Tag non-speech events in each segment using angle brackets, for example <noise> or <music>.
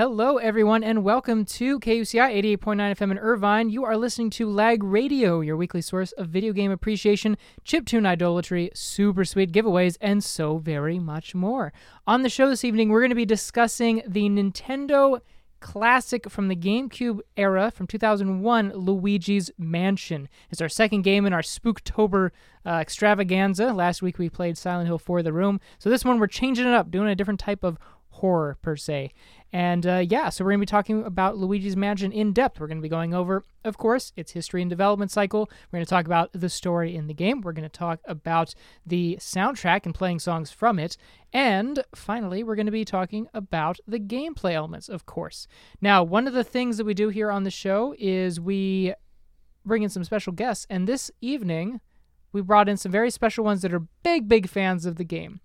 Hello, everyone, and welcome to KUCI 88.9 FM in Irvine. You are listening to Lag Radio, your weekly source of video game appreciation, chiptune idolatry, super sweet giveaways, and so very much more. On the show this evening, we're going to be discussing the Nintendo classic from the GameCube era from 2001, Luigi's Mansion. It's our second game in our Spooktober uh, extravaganza. Last week we played Silent Hill 4 The Room. So this one we're changing it up, doing a different type of horror per se. And uh, yeah, so we're going to be talking about Luigi's Mansion in depth. We're going to be going over, of course, its history and development cycle. We're going to talk about the story in the game. We're going to talk about the soundtrack and playing songs from it. And finally, we're going to be talking about the gameplay elements, of course. Now, one of the things that we do here on the show is we bring in some special guests. And this evening, we brought in some very special ones that are big, big fans of the game.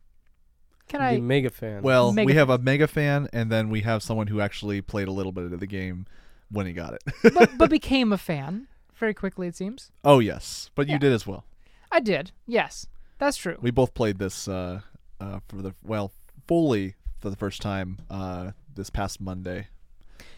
Can The I? mega fan. Well, Mega we have a mega fan, and then we have someone who actually played a little bit of the game when he got it. but, but <laughs> became a fan very quickly, it seems. oh yes, but Yeah. you did as well. I did. Yes, that's true. We both played this uh, uh, for the well fully for the first time uh, this past Monday,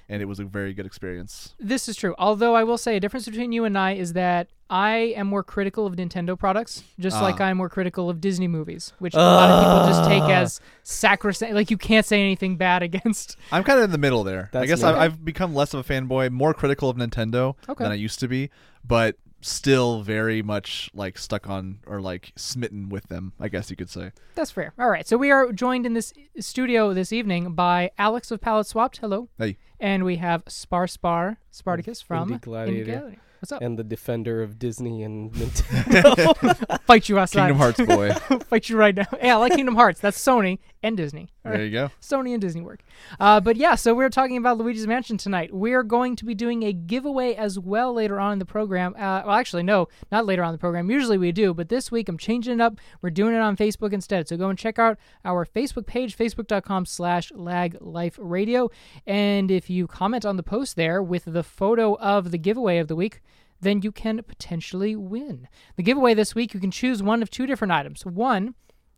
and it was a very good experience. This is true. Although I will say a difference between you and I is that I am more critical of Nintendo products, just like Ah. I'm more critical of Disney movies, which a lot of people just take Ah. as sacrosanct. Like you can't say anything bad against. <laughs> I'm kind of in the middle there. I guess me. I, I've become less of a fanboy, more critical of Nintendo Okay. than I used to be, but still very much like stuck on or like smitten with them. I guess you could say. That's fair. All right. So we are joined in this studio this evening by Alex of Palette Swapped. Hello. Hey. And we have Spar Spar Spartacus from Indie Gladiator. Gladiator. What's up? and the defender of Disney and <laughs> Nintendo. Fight you outside. Kingdom Hearts boy. <laughs> Fight you right now. Yeah, I like Kingdom Hearts. That's Sony and Disney. There you go. <laughs> Sony and Disney work. Uh, but yeah, so we're talking about Luigi's Mansion tonight. We're going to be doing a giveaway as well later on in the program. Uh, well, actually, no, not later on in the program. Usually we do, but this week I'm changing it up. We're doing it on Facebook instead. So go and check out our Facebook page, facebook.com slash lagliferadio. And if you comment on the post there with the photo of the giveaway of the week, then you can potentially win. The giveaway this week, you can choose one of two different items. One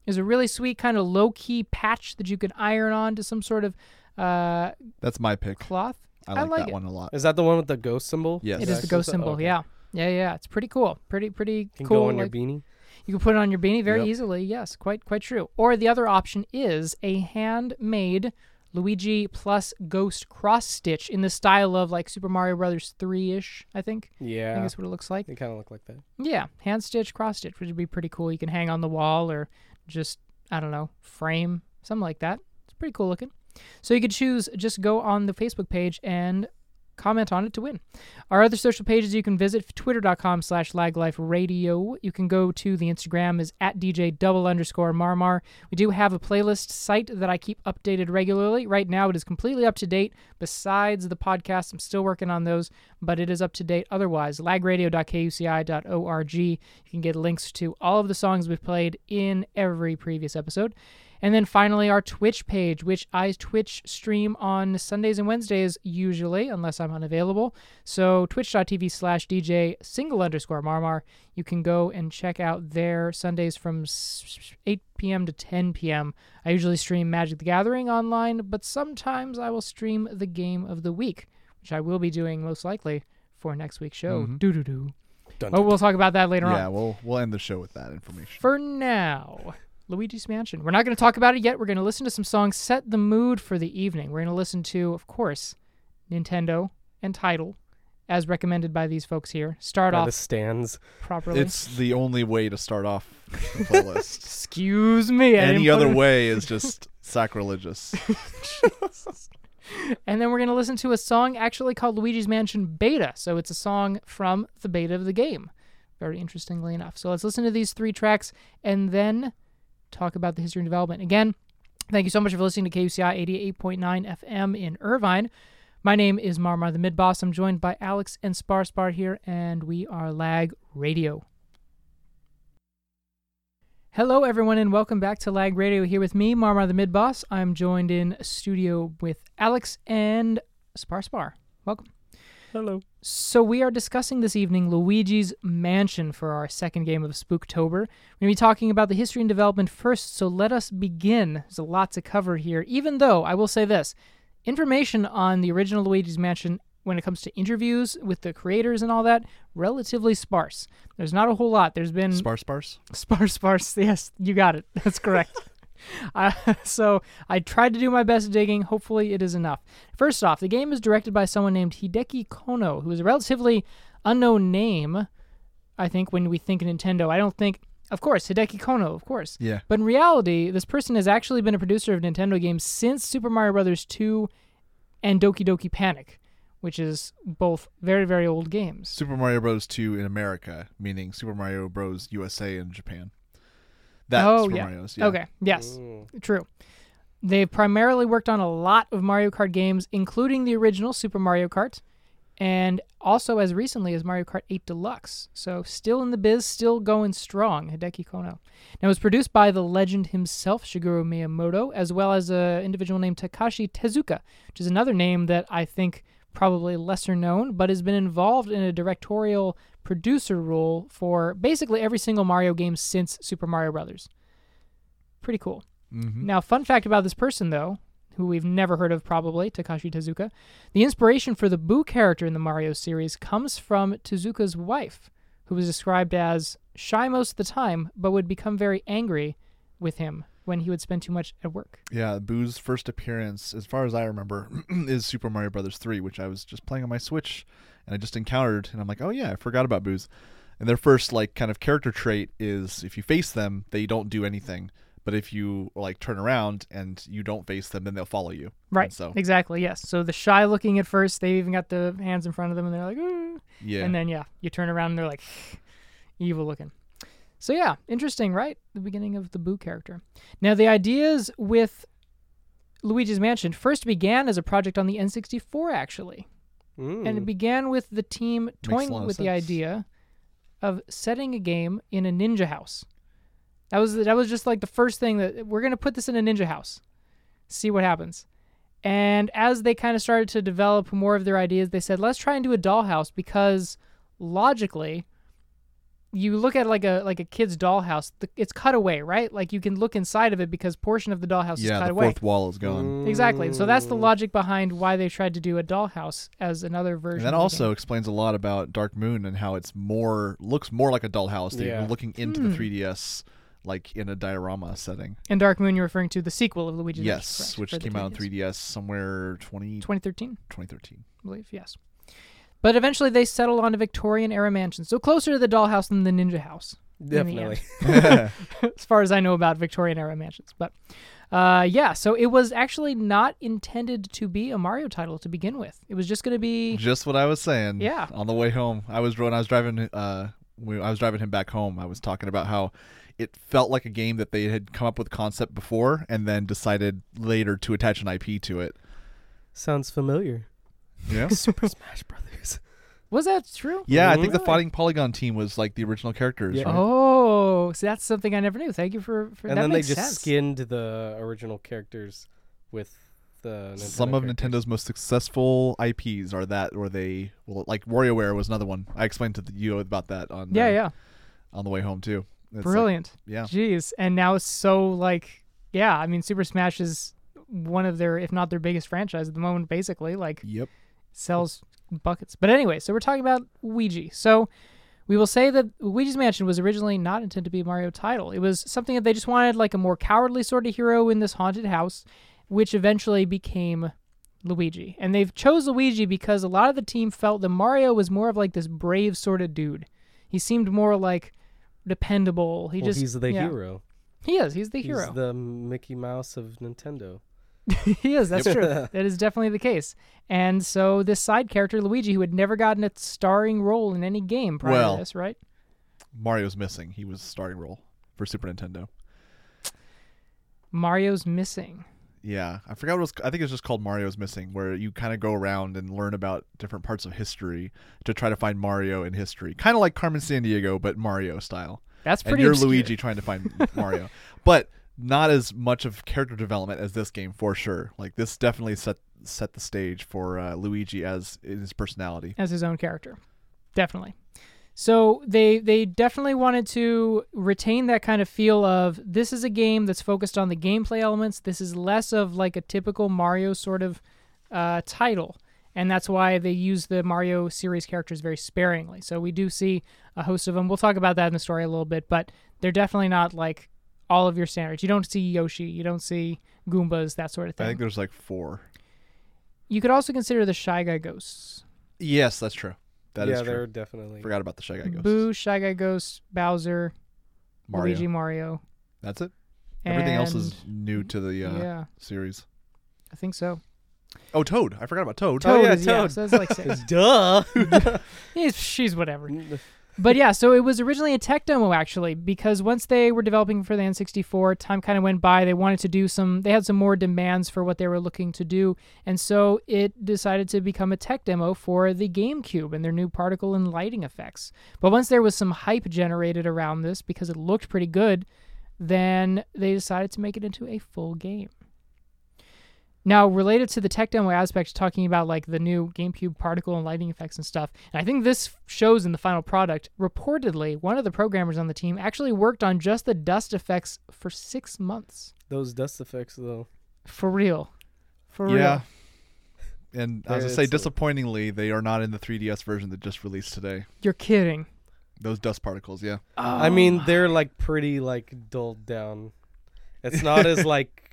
is a really sweet kind of low key patch that you can iron on to some sort of uh, That's my pick. cloth. I I like, like that it. one a lot. is that the one with the ghost symbol? Yes. It is the ghost so- symbol. okay. Yeah. Yeah, yeah. It's pretty cool. Pretty, pretty cool. You Can cool. go on your beanie. you can put it on your beanie very Yep. easily. Yes, quite, quite true. Or the other option is a handmade Luigi plus Ghost cross stitch in the style of like Super Mario Brothers 3 ish, I think. Yeah. I think that's what it looks like. They kind of look like that. Yeah, hand stitch, cross stitch, which would be pretty cool. You can hang on the wall or just, I don't know, frame, something like that. It's pretty cool looking. So you could choose, just go on the Facebook page and comment on it to win. Our other social pages you can visit twitter.com slash lagliferadio. You can go to the Instagram is at DJ double underscore marmar. We do have a playlist site that I keep updated regularly. Right now it is completely up to date. Besides the podcast, I'm still working on those, but it is up to date otherwise. lagradio.kuci.org. You can get links to all of the songs we've played in every previous episode. And then finally, our Twitch page, which I Twitch stream on Sundays and Wednesdays usually, unless I'm unavailable. So twitch.tv slash DJ single underscore marmar. You can go and check out there Sundays from 8 p.m. to 10 p.m. I usually stream Magic the Gathering online, but sometimes I will stream the game of the week, which I will be doing most likely for next week's show. Mhm. Doo doo doo. Dun, But we'll talk about that later on. Yeah, we'll we'll end the show with that information. For now, Luigi's Mansion. We're not going to talk about it yet. We're going to listen to some songs, set the mood for the evening. We're going to listen to, of course, Nintendo and Title, as recommended by these folks here. Start by off the stands. properly. It's the only way to start off the <laughs> playlist. Excuse me. I Any other way is just sacrilegious. <laughs> And then we're going to listen to a song actually called Luigi's Mansion Beta. So it's a song from the beta of the game. Very interestingly enough. So let's listen to these three tracks and then talk about the history and development. Again, thank you so much for listening to KUCI 88.9 FM in Irvine. My name is Marmar the Mid Boss. I'm joined by Alex and Spar Spar here, and we are Lag Radio. Hello, everyone, and welcome back to Lag Radio. Here with me, Marmar the Mid Boss. I'm joined in studio with Alex and Spar Spar. Welcome. Hello. So we are discussing this evening Luigi's Mansion for our second game of Spooktober. We're going to be talking about the history and development first, so let us begin. There's a lot to cover here, even though I will say this. information on the original Luigi's Mansion when it comes to interviews with the creators and all that relatively sparse. There's not a whole lot. There's been Sparse, sparse. Sparse, sparse. Yes, you got it. That's correct. <laughs> <laughs> uh, so I tried to do my best digging. Hopefully, it is enough. First off, the game is directed by someone named Hideki Konno, who is a relatively unknown name. I think when we think Nintendo, I don't think, of course, Hideki Konno, of course. Yeah. But in reality, this person has actually been a producer of Nintendo games since Super Mario Bros. 2 and Doki Doki Panic, which is both very, very old games. Super Mario Bros. 2 in America, meaning Super Mario Bros. USA in Japan. That Oh, Super yeah. Mario's. Yeah. Okay, yes. Mm. True. They've primarily worked on a lot of Mario Kart games, including the original Super Mario Kart, and also as recently as Mario Kart 8 Deluxe. So still in the biz, still going strong, Hideki Konno. Now it was produced by the legend himself, Shigeru Miyamoto, as well as an individual named Takashi Tezuka, which is another name that I think probably lesser known, but has been involved in a directorial producer role for basically every single Mario game since Super Mario Brothers. Pretty cool. hmm Now, fun fact about this person, though, who we've never heard of probably, Takashi Tezuka, the inspiration for the Boo character in the Mario series comes from Tezuka's wife, who was described as shy most of the time, but would become very angry with him when he would spend too much at work. Yeah, Boo's first appearance, as far as I remember, <clears throat> is Super Mario Brothers 3, which I was just playing on my Switch and I just encountered, and I'm like, oh yeah, I forgot about Boo's. And their first like kind of character trait is if you face them, they don't do anything. But if you like turn around and you don't face them, then they'll follow you. Right. And so Exactly, yes. So the shy looking at first, they even got the hands in front of them and they're like, "Ooh." yeah, And then, yeah, you turn around and they're like evil looking. So, yeah, interesting, right? The beginning of the Boo character. Now, the ideas with Luigi's Mansion first began as a project on the N64, actually. Mm. And it began with the team toying lot of with the sense. idea of setting a game in a ninja house. That was that was just like the first thing that we're gonna put this in a ninja house, see what happens. And as they kind of started to develop more of their ideas, they said, let's try and do a dollhouse because logically, you look at like a like a kid's dollhouse, the, it's cut away, right? Like you can look inside of it because portion of the dollhouse is yeah, cut the away. fourth wall is gone. Exactly. So that's the Mm. logic behind why they tried to do a dollhouse as another version. And that also game. explains a lot about Dark Moon and how it's more looks more like a dollhouse. They're Yeah. looking into Hmm. the 3DS like in a diorama setting. And Dark Moon, you're referring to the sequel of Luigi's Mansion, yes, correct, which came out in 3DS. 3DS somewhere 20, 2013, 2013. I believe. Yes. But eventually they settled on a Victorian era mansion, so closer to the dollhouse than the ninja house. Definitely. <laughs> <laughs> as far as I know about Victorian era mansions. But uh, yeah, so it was actually not intended to be a Mario title to begin with. It was just going to be Just what I was saying. Yeah. On the way home, I was when I was driving. Uh, when I was driving him back home. I was talking about how it felt like a game that they had come up with concept before and then decided later to attach an IP to it. Sounds familiar. Yeah. <laughs> Super Smash Brothers. was that true? Yeah, I think the Really? Fighting Polygon team was like the original characters. Yeah. right? Oh, so that's something I never knew. Thank you for, for and that then they makes just sense. skinned the original characters with the Nintendo Some of characters. Nintendo's most successful IPs are that, or they well, like WarioWare was another one. I explained to you about that on Yeah, uh, yeah. on the way home too. It's like- Brilliant. yeah, Jeez. And now it's so like, yeah, I mean, Super Smash is one of their, if not their biggest franchise at the moment, basically. Like, yep. Sells buckets. But anyway, so we're talking about Ouija. So we will say that Luigi's Mansion was originally not intended to be a Mario title. It was something that they just wanted like a more cowardly sort of hero in this haunted house, which eventually became Luigi. And they've chose Luigi because a lot of the team felt that Mario was more of like this brave sort of dude. He seemed more like dependable. He well, just he's the yeah. hero. He is. He's the He's hero. the Mickey Mouse of Nintendo. <laughs> he is. That's true. <laughs> That is definitely the case. And so this side character, Luigi, who had never gotten a starring role in any game prior Well. to this, right? Mario's missing. He was starting role for Super Nintendo. Mario's missing. Yeah, I forgot what it was. I think it's just called Mario's Missing, where you kind of go around and learn about different parts of history to try to find Mario in history, kind of like Carmen Sandiego, but Mario style. That's and pretty you're obscure. Luigi trying to find Mario, but not as much of character development as this game for sure. Like this definitely set set the stage for uh, Luigi as his personality. as his own character. Definitely. So they they definitely wanted to retain that kind of feel of this is a game that's focused on the gameplay elements. This is less of like a typical Mario sort of uh, title, and that's why they use the Mario series characters very sparingly. So we do see a host of them. We'll talk about that in the story a little bit, but they're definitely not like all of your standards. You don't see Yoshi, you don't see Goombas, that sort of thing. I think there's like four. you could also consider the Shy Guy ghosts. Yes, that's true. That is true. yeah, true. they're definitely. Forgot about the Shy Guy Ghosts. Boo, Shy Guy Ghost, Bowser, Mario. Luigi, Mario. That's it. Everything else is new to the uh, yeah, series. I think so. Oh, Toad. I forgot about Toad. Oh, yeah, is- Toad. so <laughs> it's like six. Duh. <laughs> He's, she's whatever. <laughs> But yeah, so it was originally a tech demo actually, because once they were developing for the N64, time kind of went by. They wanted to do some, they had some more demands for what they were looking to do. And so it decided to become a tech demo for the GameCube and their new particle and lighting effects. But once there was some hype generated around this because it looked pretty good, then they decided to make it into a full game. Now, related to the tech demo aspect, talking about like the new GameCube particle and lighting effects and stuff, and I think this shows in the final product. Reportedly, one of the programmers on the team actually worked on just the dust effects for six months. Those dust effects, though. For real. For real. Yeah. And I was There to say, uh, disappointingly, they are not in the 3DS version that just released today. You're kidding. Those dust particles, yeah. I mean, they're like pretty like dulled down. It's not as <laughs> like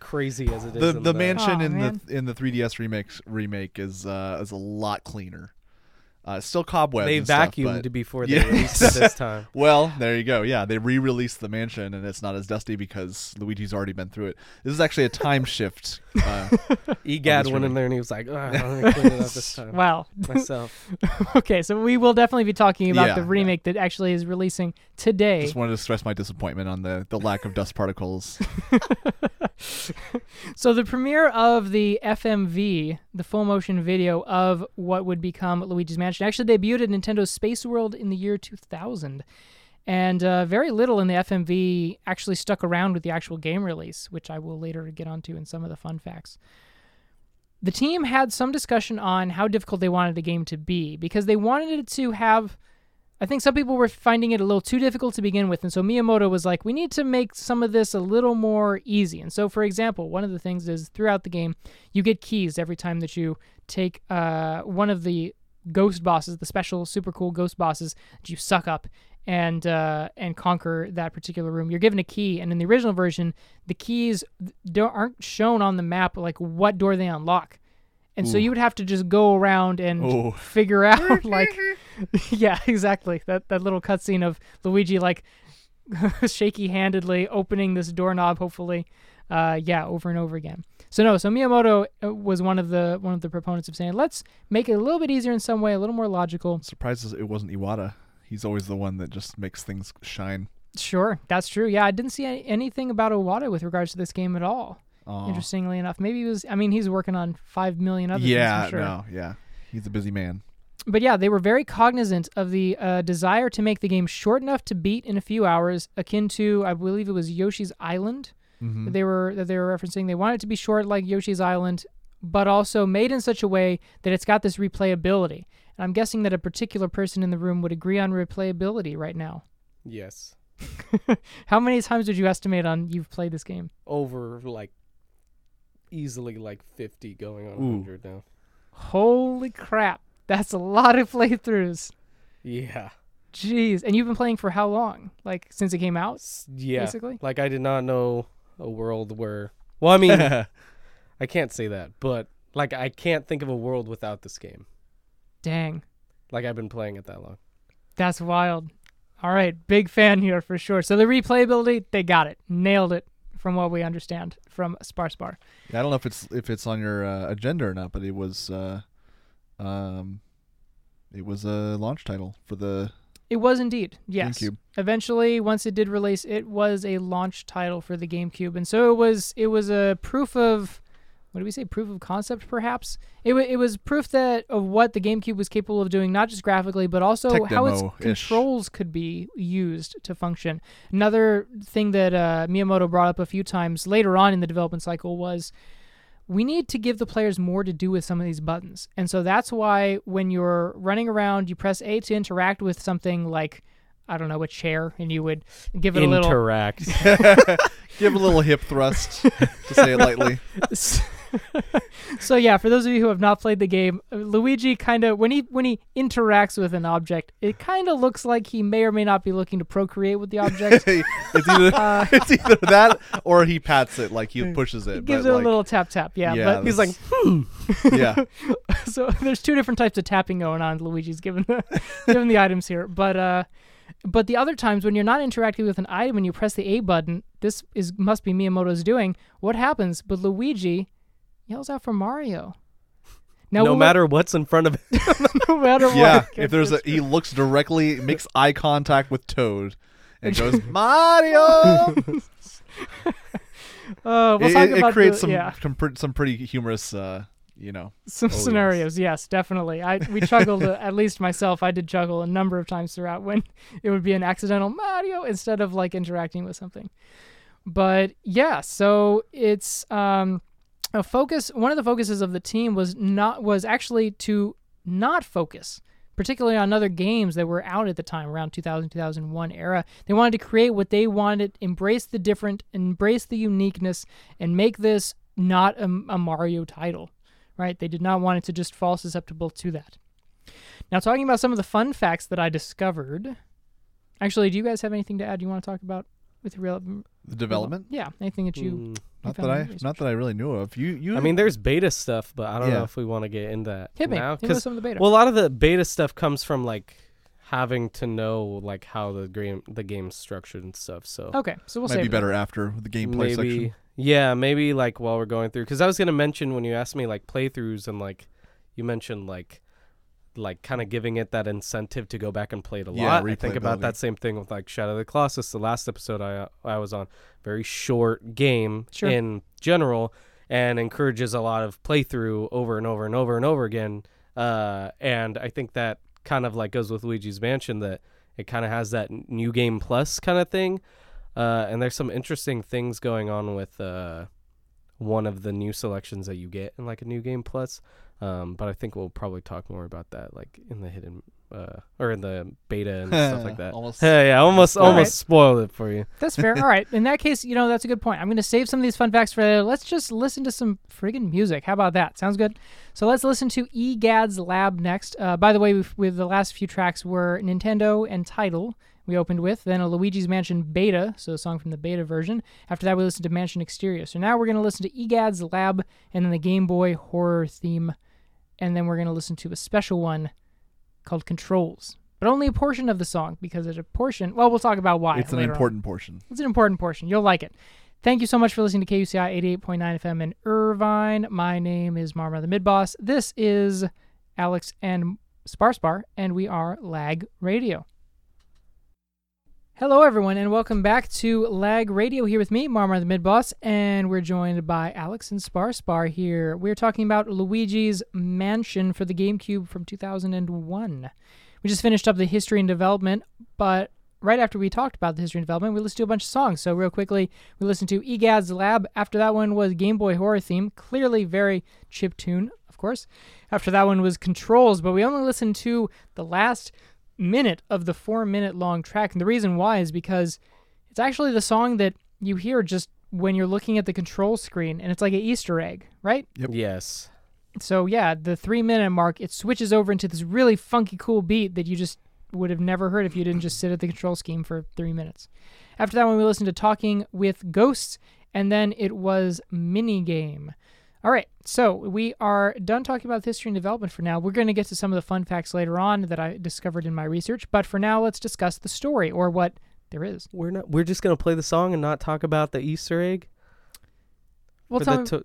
crazy as it is. The in the mansion Aw, in man. the in the 3DS remake remake is uh is a lot cleaner. Uh, still cobwebs. They and stuff, vacuumed but- before they Yeah. released it this time. <laughs> Well, there you go. Yeah, they re-released the mansion, and it's not as dusty because Luigi's already been through it. This is actually a time <laughs> shift. Uh, <laughs> Egad went in there and he was like, "Ugh, I'm gonna clean it up this <laughs> time Wow. <laughs> myself." okay, so we will definitely be talking about Yeah, the yeah. remake that actually is releasing today. just wanted to stress my disappointment on the the lack of dust particles. So the premiere of the FMV, the full motion video of what would become Luigi's Mansion, actually debuted at Nintendo's Space World in the year 2000, and uh, very little in the FMV actually stuck around with the actual game release, which I will later get onto in some of the fun facts. The team had some discussion on how difficult they wanted the game to be because they wanted it to have I think some people were finding it a little too difficult to begin with, and so Miyamoto was like, "We need to make some of this a little more easy." And so, for example, one of the things is throughout the game, you get keys every time that you take uh, one of the ghost bosses, the special, super cool ghost bosses that you suck up and uh, and conquer that particular room. You're given a key, and in the original version, the keys don't, aren't shown on the map like what door they unlock. And so you would have to just go around and Oh. figure <laughs> out like <laughs> yeah, exactly. That that little cutscene of Luigi like <laughs> shaky handedly opening this doorknob, hopefully, uh, yeah, over and over again. So no, so Miyamoto uh, was one of the one of the proponents of saying let's make it a little bit easier in some way, a little more logical. I'm it wasn't Iwata. He's always the one that just makes things shine. Sure, that's true. Yeah, I didn't see any- anything about Iwata with regards to this game at all. Aw. Interestingly enough, maybe he was. I mean, he's working on five million other Yeah, things for sure. no, yeah. He's a busy man. But yeah, they were very cognizant of the uh, desire to make the game short enough to beat in a few hours, akin to I believe it was Yoshi's Island Mhm. that they were that they were referencing. They wanted it to be short like Yoshi's Island, but also made in such a way that it's got this replayability. And I'm guessing that a particular person in the room would agree on replayability right now. Yes, <laughs> How many times would you estimate on you've played this game? over like easily like fifty, going on Ooh. hundred now. Holy crap, that's a lot of playthroughs. Yeah, Jeez, and you've been playing for how long? Like since it came out, yeah. basically. Like I did not know a world where. Well, I mean, <laughs> I can't say that, but like I can't think of a world without this game. Dang. Like I've been playing it that long. That's wild. All right, big fan here for sure. So the replayability, they got it, nailed it, from what we understand from Sparspar. Yeah, I don't know if it's if it's on your uh, agenda or not, but it was uh, um, it was a launch title for the It was indeed, yes. GameCube. Eventually, once it did release, it was a launch title for the GameCube, and so it was. It was a proof of, what do we say? Proof of concept, perhaps. It wa it was proof that of what the GameCube was capable of doing, not just graphically, but also Tech how its demo-ish. controls could be used to function. Another thing that uh, Miyamoto brought up a few times later on in the development cycle was we need to give the players more to do with some of these buttons. And so that's why when you're running around, you press A to interact with something like, I don't know, a chair, and you would give it a little. Interact. <laughs> Give a little hip thrust to say it lightly. <laughs> So yeah, for those of you who have not played the game, uh, Luigi kind of when he when he interacts with an object, it kind of looks like he may or may not be looking to procreate with the object. <laughs> it's either Uh, <laughs> it's either that or he pats it like he pushes it. He gives but it a little tap tap. Yeah, Yeah, but He's like, hmm. <laughs> yeah. so there's two different types of tapping going on. Luigi's given the given the items here, but uh, but the other times when you're not interacting with an item and you press the A button, this is must be Miyamoto's doing. What happens? But Luigi yells out for Mario. <laughs> Now, no will it- matter what's in front of it. <laughs> no matter what. Yeah, if there's a he looks directly makes eye contact with Toad and goes <laughs> Mario. Uh, we'll it, talk it- it creates the, some yeah some some pretty humorous uh you know some Oh, scenarios. Yes. definitely. I we chuckled uh, at least myself. I did chuckle a number of times throughout when it would be an accidental Mario instead of like interacting with something. But yeah, so it's um a focus. One of the focuses of the team was not was actually to not focus particularly on other games that were out at the time around 2000 2001 era. They wanted to create what they wanted embrace the different embrace the uniqueness and make this not a, a mario title right? They did not want it to just fall susceptible to that. Now talking about some of the fun facts that i discovered actually do you guys have anything to add you want to talk about with real the development. yeah anything that you Hmm. Not that I research? not that I really knew of. You you I mean, there's beta stuff, but I don't Yeah. know if we want to get into that hit me now. hit me with Because some of the beta well, a lot of the beta stuff comes from like having to know like how the game the game's structured and stuff. So okay so we'll might save be it. better after the gameplay maybe section. yeah, maybe like while we're going through. Because I was gonna mention when you asked me like playthroughs and like you mentioned like like kind of giving it that incentive to go back and play it a Yeah, lot. I think about that same thing with like Shadow of the Colossus, the last episode I I was on. Very short game Sure. in general, and encourages a lot of playthrough over and over and over and over again. Uh, and I think that kind of like goes with Luigi's Mansion that it kind of has that new game plus kind of thing. Uh, and there's some interesting things going on with uh, one of the new selections that you get in like a new game plus. Um, but I think we'll probably talk more about that like in the hidden uh, or in the beta and <laughs> stuff like that. Almost. Hey, yeah, almost almost right. spoiled it for you. That's fair. <laughs> All right. In that case, you know, that's a good point. I'm going to save some of these fun facts for later. Let's just listen to some friggin' music. How about that? Sounds good. So let's listen to EGAD's Lab next. Uh, by the way, with, with the last few tracks were Nintendo and Title. We opened with then a Luigi's Mansion beta, so a song from the beta version. After that, we listened to Mansion Exterior. So now we're going to listen to EGAD's Lab and then the Game Boy horror theme, and then we're going to listen to a special one called Controls. But only a portion of the song because it's a portion. Well, we'll talk about why. It's an later on. important portion. It's an important portion. You'll like it. Thank you so much for listening to KUCI 88.9 FM in Irvine. My name is Marmar the Midboss. This is Alex and Sparspar, and we are Lag Radio. Hello, everyone, and welcome back to Lag Radio here with me, Marmar the Midboss, and we're joined by Alex and Sparspar here. We're talking about Luigi's Mansion for the GameCube from 2001. We just finished up the history and development, but right after we talked about the history and development, we listened to a bunch of songs. So, real quickly, we listened to EGAD's Lab. After that one was Game Boy Horror Theme, clearly very chip tune, of course. After that one was Controls, but we only listened to the last minute of the four minute long track. And the reason why is because it's actually the song that you hear just when you're looking at the control screen, and it's like an Easter egg, right? Yep. Yes. So yeah, the three minute mark, it switches over into this really funky, cool beat that you just would have never heard if you didn't just sit at the control scheme for three minutes. After that one, we listened to Talking with Ghosts, and then it was Mini Game. All right, so we are done talking about history and development for now. We're going to get to some of the fun facts later on that I discovered in my research, but for now, let's discuss the story or what there is. We're not. We're just gonna play the song and not talk about the Easter egg. Well, For tell me. to-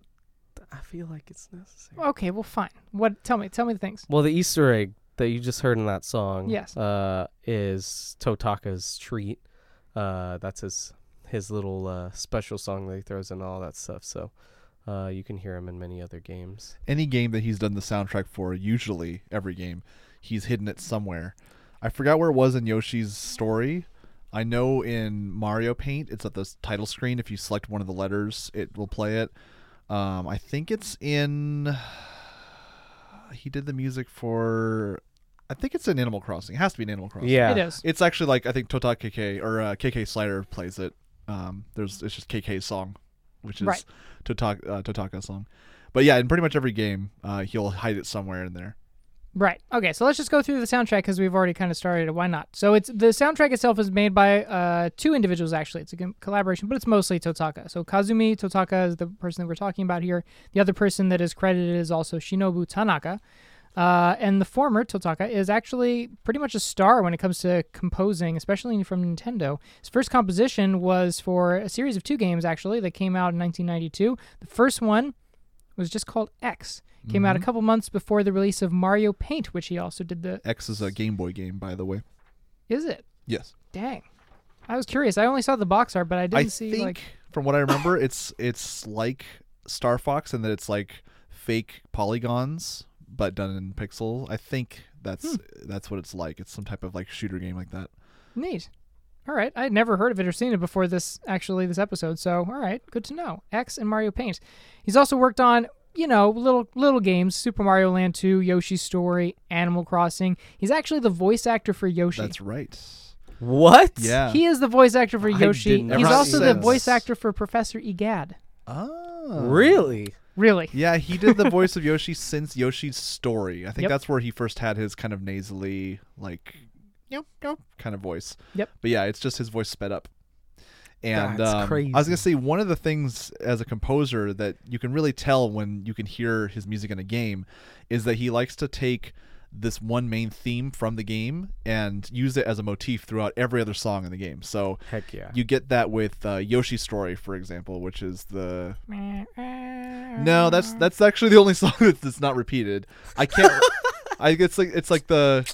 I feel like it's necessary. okay, well, fine. What? Tell me. Tell me the things. Well, the Easter egg that you just heard in that song, Yes. uh, is Totaka's treat. Uh, that's his his little uh, special song that he throws in all that stuff. So, uh, you can hear him in many other games. Any game that he's done the soundtrack for, usually every game, he's hidden it somewhere. I forgot where it was in Yoshi's story. I know in Mario Paint, it's at the title screen. If you select one of the letters, it will play it. Um, I think it's in. He did the music for. I think it's in Animal Crossing. It has to be in Animal Crossing. Yeah, It is. It's actually like I think Totaka KK or uh, KK Slider plays it. Um, there's it's just KK's song, which is Right. Totaka uh, Totaka's song. But yeah, in pretty much every game, uh, he'll hide it somewhere in there. Right. Okay. So let's just go through the soundtrack because we've already kind of started. it. Why not? So it's the soundtrack itself is made by uh, two individuals actually. It's a collaboration, but it's mostly Totaka. So Kazumi Totaka is the person that we're talking about here. The other person that is credited is also Shinobu Tanaka. Uh, and the former Totaka is actually pretty much a star when it comes to composing, especially from Nintendo. His first composition was for a series of two games actually that came out in 1992. The first one was just called X. Came out a Mhm. couple months before the release of Mario Paint, which he also did the. X is a Game Boy game, by the way. Is it? Yes. Dang. I was curious. I only saw the box art, but I didn't I see think, like. from what I remember, <laughs> it's it's like Star Fox and that it's like fake polygons, but done in pixel. I think that's Hmm. that's what it's like. It's some type of like shooter game like that. Neat. All right. I had never heard of it or seen it before this actually this episode. So all right, good to know. X and Mario Paint. He's also worked on you know little little games: Super Mario Land 2, Yoshi's Story, Animal Crossing. He's actually the voice actor for Yoshi. That's right. What? Yeah. he is the voice actor for Yoshi. He's also the voice actor for Professor Egad. oh. Really? Really? <laughs> Yeah, he did the <laughs> voice of Yoshi since Yoshi's story. I think Yep. that's where he first had his kind of nasally, like, yep, yep, kind of voice. Yep. But yeah, it's just his voice sped up. And That's um, I was gonna say one of the things as a composer that you can really tell when you can hear his music in a game is that he likes to take this one main theme from the game and use it as a motif throughout every other song in the game. So Heck yeah. you get that with uh, Yoshi's story, for example, which is the no, that's that's actually the only <laughs> song that's, that's not repeated. I can't. I it's like it's like the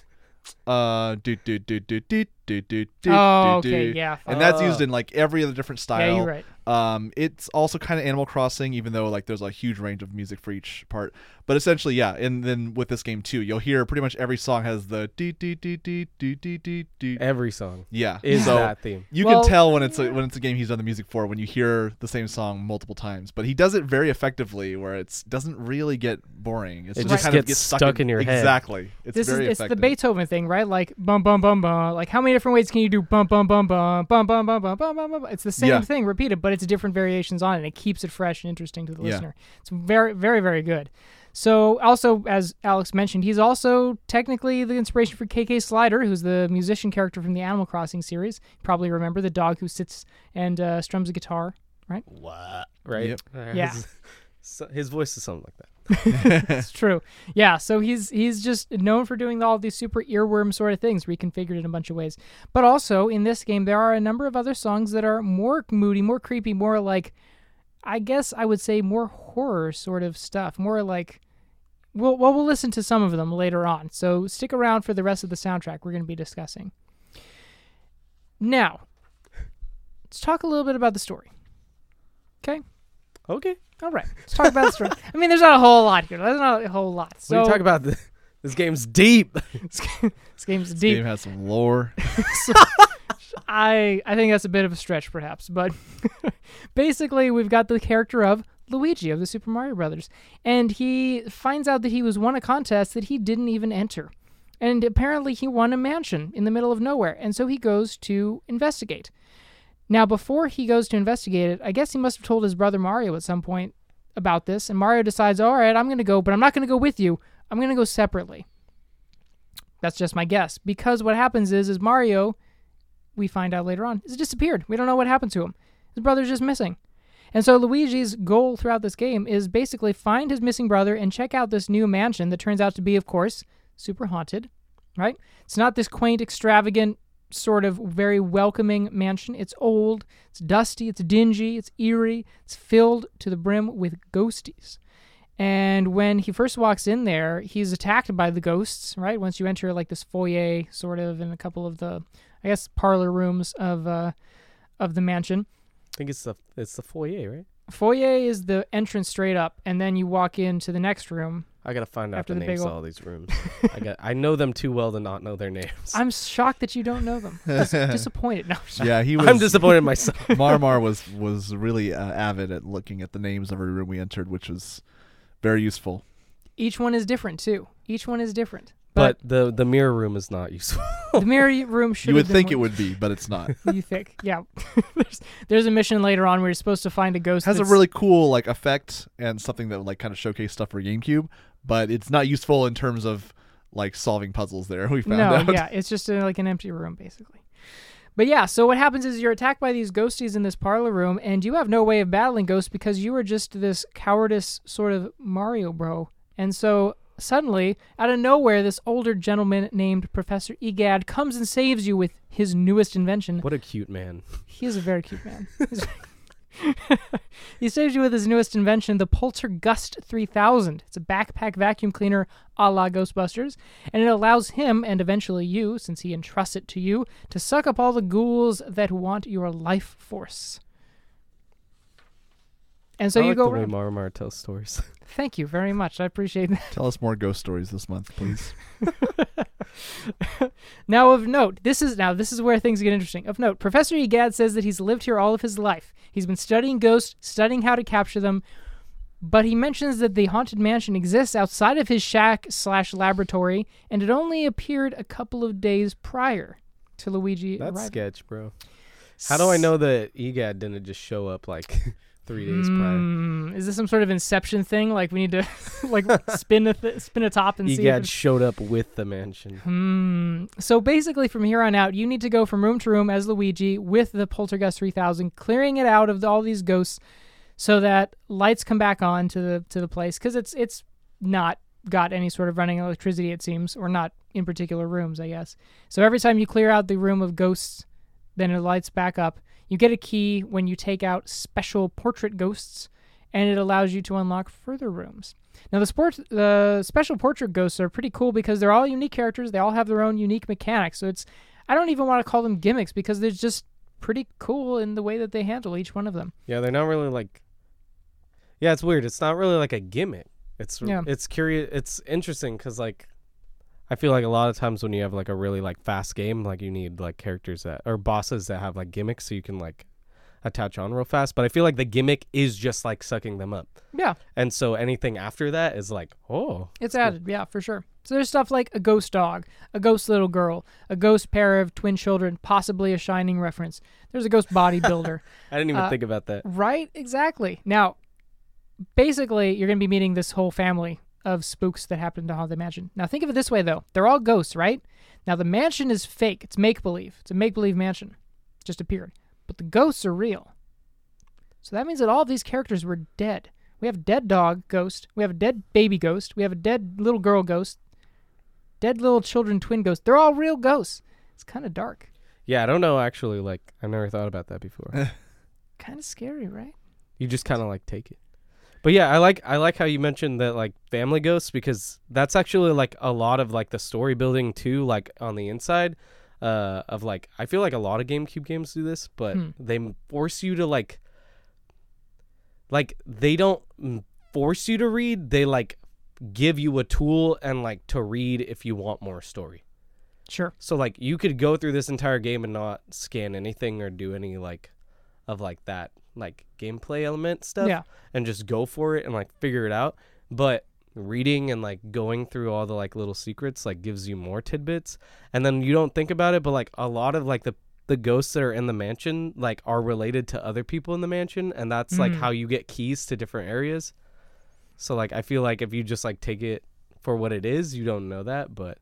uh do do do do do do do do Oh, do, okay, do. yeah. and that's Oh. used in like every other different style. Yeah, you're right. Um, it's also kind of Animal Crossing, even though like there's a huge range of music for each part. But essentially, yeah. And then with this game too, you'll hear pretty much every song has the dee dee dee dee dee dee dee dee. Every song Yeah, is so that theme. you Well- can tell when it's a, when it's a game he's done the music for when you hear the same song multiple times. But he does it very effectively, where it doesn't really get boring. It's It just, just kind of gets gets stuck, stuck in your head. Exactly. It's this is very it's the. Beethoven thing, right? Like bum bum bum bum. Like how many different ways can you do bum bum bum bum bum bum bum bum bum bum bum? It's the same Yeah. thing repeated, but it's different variations on it. and It keeps it fresh and interesting to the Yeah. listener. It's very very very good. So also as Alex mentioned, he's also technically the inspiration for KK Slider, who's the musician character from the Animal Crossing series. You probably remember the dog who sits and uh, strums a guitar. Right? What? Right? Yep. Yeah. His, so- his voice is something like that. <laughs> It's true. Yeah, so he's he's just known for doing all these super earworm sort of things, reconfigured in a bunch of ways. But also in this game, there are a number of other songs that are more moody, more creepy, more like, I guess I would say more horror sort of stuff, more like. We'll, well, we'll listen to some of them later on. So stick around for the rest of the soundtrack we're going to be discussing. Now, let's talk a little bit about the story. Okay. Okay. All right. Let's talk about the story. I mean, there's not a whole lot here. There's not a whole lot. So What are you talking about? The, this game's deep. <laughs> this game's This deep. game has some lore. <laughs> <laughs> I I think that's a bit of a stretch, perhaps, but basically, we've got the character of Luigi of the Super Mario Brothers, and he finds out that he was won a contest that he didn't even enter, and apparently he won a mansion in the middle of nowhere, and so he goes to investigate. Now, before he goes to investigate it, I guess he must have told his brother Mario at some point about this, and Mario decides, all right, I'm going to go, but I'm not going to go with you. I'm going to go separately. That's just my guess, because what happens is, is Mario we find out later on, has disappeared. We don't know what happened to him. His brother's just missing. And so Luigi's goal throughout this game is basically find his missing brother and check out this new mansion that turns out to be, of course, super haunted, right? It's not this quaint, extravagant, sort of very welcoming mansion. It's old, it's dusty, it's dingy, it's eerie, it's filled to the brim with ghosties. And when he first walks in there, he's attacked by the ghosts, right? Once you enter like this foyer, sort of, in a couple of the, I guess, parlor rooms of uh, of the mansion. I think it's the it's the foyer, right? Foyer is the entrance straight up, and then you walk into the next room. I gotta find out After the, the names of all these rooms. <laughs> I got I know them too well to not know their names. I'm shocked that you don't know them. <laughs> Dis- disappointed. No, I'm yeah, he was. I'm disappointed in myself. <laughs> Marmar was was really uh, avid at looking at the names of every room we entered, which was very useful. each one is different too. Each one is different. But the the mirror room is not useful. the mirror room should. You would have been think it would be, but it's not. <laughs> You think? Yeah. <laughs> there's, there's a mission later on where you're supposed to find a ghost. has a really cool like effect and something that would like kind of showcase stuff for GameCube, but it's not useful in terms of like solving puzzles. There, <laughs> we found no, out. yeah, it's just uh like an empty room basically. But yeah, so what happens is you're attacked by these ghosties in this parlor room, and you have no way of battling ghosts because you are just this cowardice sort of Mario bro. And so suddenly, out of nowhere, this older gentleman named Professor Egad comes and saves you with his newest invention. what a cute man. He is a very cute man. <laughs> He saves you with his newest invention, the Poltergust 3000. It's a backpack vacuum cleaner a la Ghostbusters, and it allows him, and eventually you, since he entrusts it to you, to suck up all the ghouls that want your life force. And so I you like go the way around. Marmar tells stories. <laughs> Thank you very much. I appreciate that. Tell us more ghost stories this month, please. <laughs> <laughs> Now, of note, this is now this is where things get interesting. Of note, Professor Egad says that he's lived here all of his life. He's been studying ghosts, studying how to capture them, but he mentions that the haunted mansion exists outside of his shack slash laboratory, and it only appeared a couple of days prior to Luigi That's arriving. sketch, bro. How do I know that EGAD didn't just show up like three days prior? Mm, is this some sort of Inception thing? Like we need to <laughs> like spin a th- spin a top and see. if EGAD showed up with the mansion. Hmm. So basically, from here on out, you need to go from room to room as Luigi with the Poltergust 3000, clearing it out of all these ghosts, so that lights come back on to the to the place because it's it's not got any sort of running electricity, it seems, or not in particular rooms, I guess. So every time you clear out the room of ghosts, then it lights back up. You get a key when you take out special portrait ghosts, and it allows you to unlock further rooms. Now the sport, the special portrait ghosts are pretty cool because they're all unique characters. They all have their own unique mechanics. So it's, I don't even want to call them gimmicks because they're just pretty cool in the way that they handle each one of them. Yeah, they're not really like. Yeah, it's weird. It's not really like a gimmick. It's Yeah. it's curious. It's interesting because like, I feel like a lot of times when you have like a really like fast game, like you need like characters that or bosses that have like gimmicks so you can like attach on real fast. But I feel like the gimmick is just like sucking them up, Yeah, and so anything after that is like, oh, it's added. Yeah, for sure. So there's stuff like a ghost dog, a ghost little girl, a ghost pair of twin children, possibly a Shining reference. There's a ghost bodybuilder. <laughs> I didn't even Uh, think about that. Right, exactly. Now, basically, you're going to be meeting this whole family of spooks that happen to haunt the mansion. Now, think of it this way, though. They're all ghosts, right? Now, the mansion is fake. It's make believe. It's a make believe mansion. It just appeared. But the ghosts are real. So that means that all of these characters were dead. We have a dead dog ghost. We have a dead baby ghost. We have a dead little girl ghost. Dead little children twin ghosts. They're all real ghosts. It's kind of dark. Yeah, I don't know. Actually, like I've never thought about that before. <laughs> Kind of scary, right? you just kind of like take it but yeah i like i like how you mentioned that like family ghosts because that's actually like a lot of like the story building too like on the inside uh of like i feel like a lot of gamecube games do this but Hmm. they force you to like like they don't force you to read they like give you a tool and like to read if you want more story Sure. so like you could go through this entire game and not scan anything or do any like of like that like gameplay element stuff Yeah. and just go for it and like figure it out. But reading and like going through all the like little secrets like gives you more tidbits and then you don't think about it but like a lot of like the the ghosts that are in the mansion like are related to other people in the mansion and that's like Mm. how you get keys to different areas. So like I feel like if you just like take it for what it is, you don't know that, but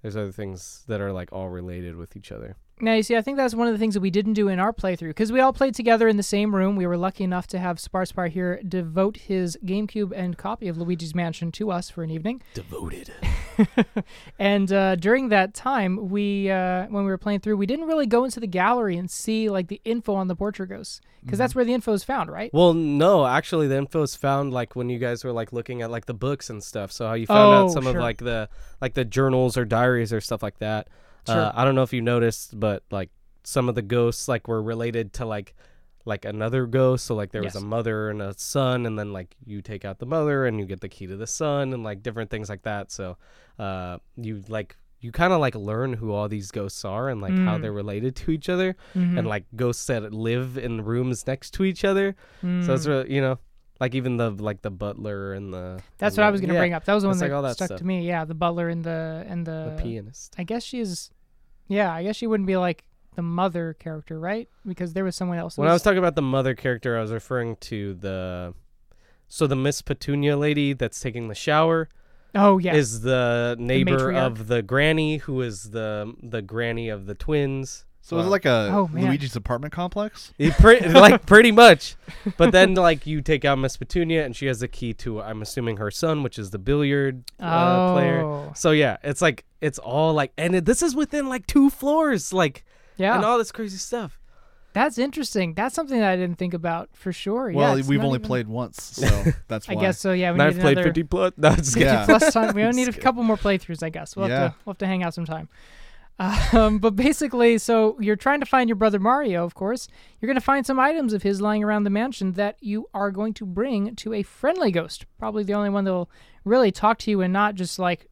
there's other things that are like all related with each other. Now, you see, I think that's one of the things that we didn't do in our playthrough because we all played together in the same room. We were lucky enough to have Sparspar here devote his GameCube and copy of Luigi's Mansion to us for an evening. Devoted. <laughs> and uh, during that time, we uh, when we were playing through, we didn't really go into the gallery and see like the info on the portrait ghosts because that's where the info is found, right? Well, no, actually, the info is found like when you guys were like looking at like the books and stuff. So how you found Oh, out some sure. of like the like the journals or diaries or stuff like that. Sure. Uh, I don't know if you noticed, but like some of the ghosts like were related to like like another ghost. So like there was a mother and a son, and then like you take out the mother and you get the key to the son, and like different things like that. So uh, you like you kind of like learn who all these ghosts are and like how Mm. they're related to each other Mhm. and like ghosts that live in rooms next to each other. So it's Mm. really, you know, Like even the like the butler and the That's and what I was gonna yeah, bring up. That was the one that, like all that stuck stuff. to me. Yeah, the butler and the and the. The pianist. I guess she's. Yeah, I guess she wouldn't be like the mother character, right? Because there was someone else. When I was talking about the mother character, I was referring to the so the Miss Petunia lady that's taking the shower oh yeah, is the neighbor matriarch. of the granny who is the the granny of the twins. So is it Wow. like a Oh, man. Luigi's apartment complex? It pre- <laughs> like pretty much. But then like you take out Miss Petunia and she has the key to I'm assuming her son, which is the billiard uh, oh player. So yeah, it's like it's all like and it, this is within like two floors like yeah, and all this crazy stuff. that's interesting. That's something that I didn't think about for sure. Well, yeah, it's we've not only even- played once, <laughs> so that's I guess so. Yeah, we And I've need played another 50 plus. <laughs> No, it's 50 Yeah. plus time. We only need a couple more playthroughs, I guess. We'll have Yeah. to we'll have to hang out some time. Um, but basically, so you're trying to find your brother Mario, of course. You're going to find some items of his lying around the mansion that you are going to bring to a friendly ghost. Probably the only one that will really talk to you and not just like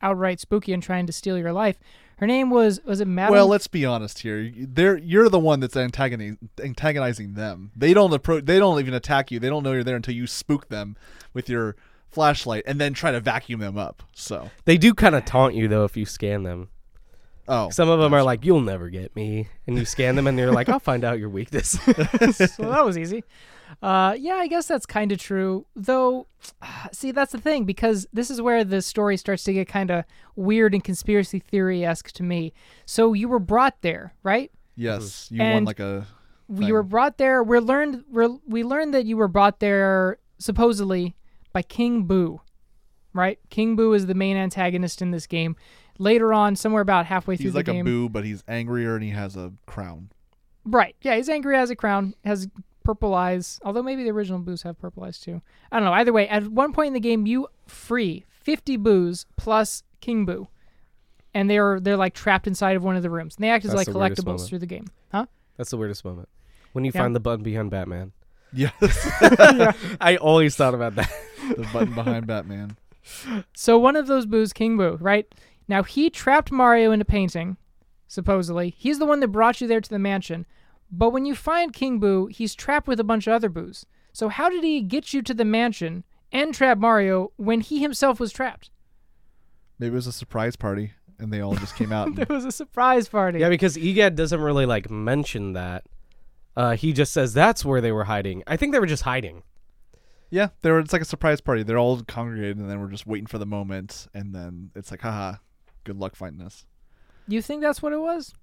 outright spooky and trying to steal your life. Her name was was it Madame? Well, let's be honest here. They're you're the one that's antagonizing antagonizing them. They don't approach. They don't even attack you. They don't know you're there until you spook them with your flashlight and then try to vacuum them up. So, They do kind of taunt you though if you scan them. Oh, Some of them are like, "You'll never get me," and you scan them, and they're like, "I'll find out your weakness." <laughs> so that was easy. Uh, yeah, I guess that's kind of true. Though, <sighs> see, that's the thing because this is where the story starts to get kind of weird and conspiracy theory esque to me. So you were brought there, right? yes, you won And- like a. You were brought there. We learned we're, we learned that you were brought there supposedly by King Boo, right? King Boo is the main antagonist in this game. Later on, somewhere about halfway through He's the like game, a boo, but he's angrier and he has a crown. Right. Yeah, he's angry has a crown, has purple eyes. Although maybe the original boos have purple eyes too. I don't know. Either way, at one point in the game, you free 50 boos plus King Boo. And they're they're like trapped inside of one of the rooms. And they act as That's like the weirdest collectibles moment. through the game. Huh? That's the weirdest moment when you Yeah. find the button behind Batman. Yes, <laughs> <laughs> I always thought about that. the button behind Batman. So one of those boos, King Boo, right? Now he trapped Mario into painting, supposedly. He's the one that brought you there to the mansion. But when you find King Boo, he's trapped with a bunch of other boos. So how did he get you to the mansion and trap Mario when he himself was trapped? Maybe it was a surprise party and they all just came out. <laughs> There and, was a surprise party. Yeah, because Egad doesn't really like mention that. Uh, he just says that's where they were hiding. I think they were just hiding. yeah, they were. It's like a surprise party. They're all congregated and then we're just waiting for the moment. And then it's like, haha, good luck finding us. You think that's what it was?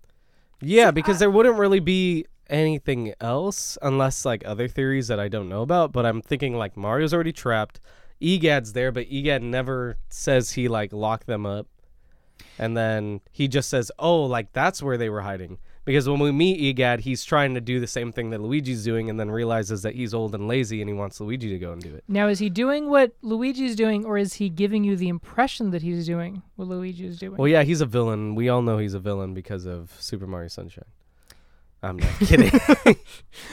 Yeah, See, because I- there wouldn't really be anything else unless like other theories that I don't know about. But I'm thinking like Mario's already trapped. Egad's there, but Egad never says he like locked them up. And then he just says, "Oh, like that's where they were hiding." Because when we meet Egad, he's trying to do the same thing that Luigi's doing, and then realizes that he's old and lazy, and he wants Luigi to go and do it. Now, is he doing what Luigi's doing, or is he giving you the impression that he's doing what Luigi is doing? Well, yeah, he's a villain. We all know he's a villain because of Super Mario Sunshine. I'm not <laughs> kidding. <laughs>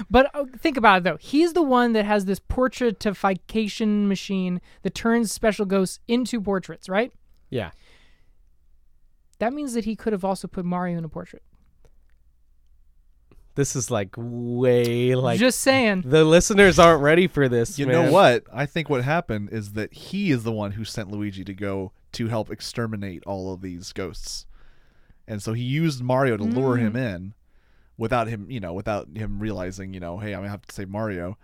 But uh, think about it though. He's the one that has this portraitification machine that turns special ghosts into portraits, right? yeah. That means that he could have also put Mario in a portrait. This is like way like Just saying. the listeners aren't ready for this. You man. know what? I think what happened is that he is the one who sent Luigi to go to help exterminate all of these ghosts. And so he used Mario to lure him mm. in without him, you know, without him realizing, you know, hey, I'm going to have to save Mario.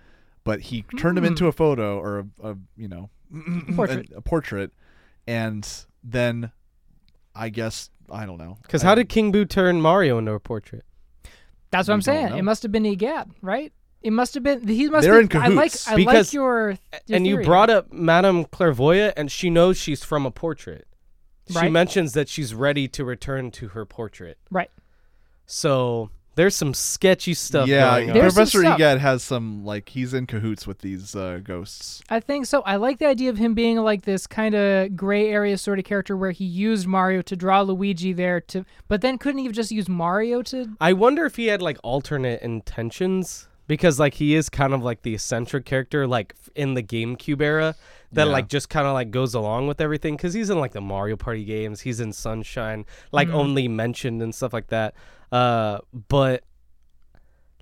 But he turned him into mm. a photo or a, a you know, <clears throat> Portrait. A, a portrait and then I guess I don't know. Because I- how did King Boo turn Mario into a portrait? That's what I'm saying. know. It must have been Egad, right? It must have been. He must. They're be, in I like. I Because- like your. your and you brought up Madame Clairvoyant, and she knows she's from a portrait. She Right. mentions that she's ready to return to her portrait. right. So there's some sketchy stuff yeah, going on. There's some Professor stuff. Egad has some like he's in cahoots with these uh, ghosts. I think so. I like the idea of him being like this kind of gray area sort of character where he used Mario to draw Luigi there to, but then couldn't he have just used Mario to? I wonder if he had like alternate intentions because like he is kind of like the eccentric character like in the GameCube era that Yeah. like just kind of like goes along with everything cuz he's in like the Mario Party games, he's in Sunshine, like Mhm. only mentioned and stuff like that. Uh but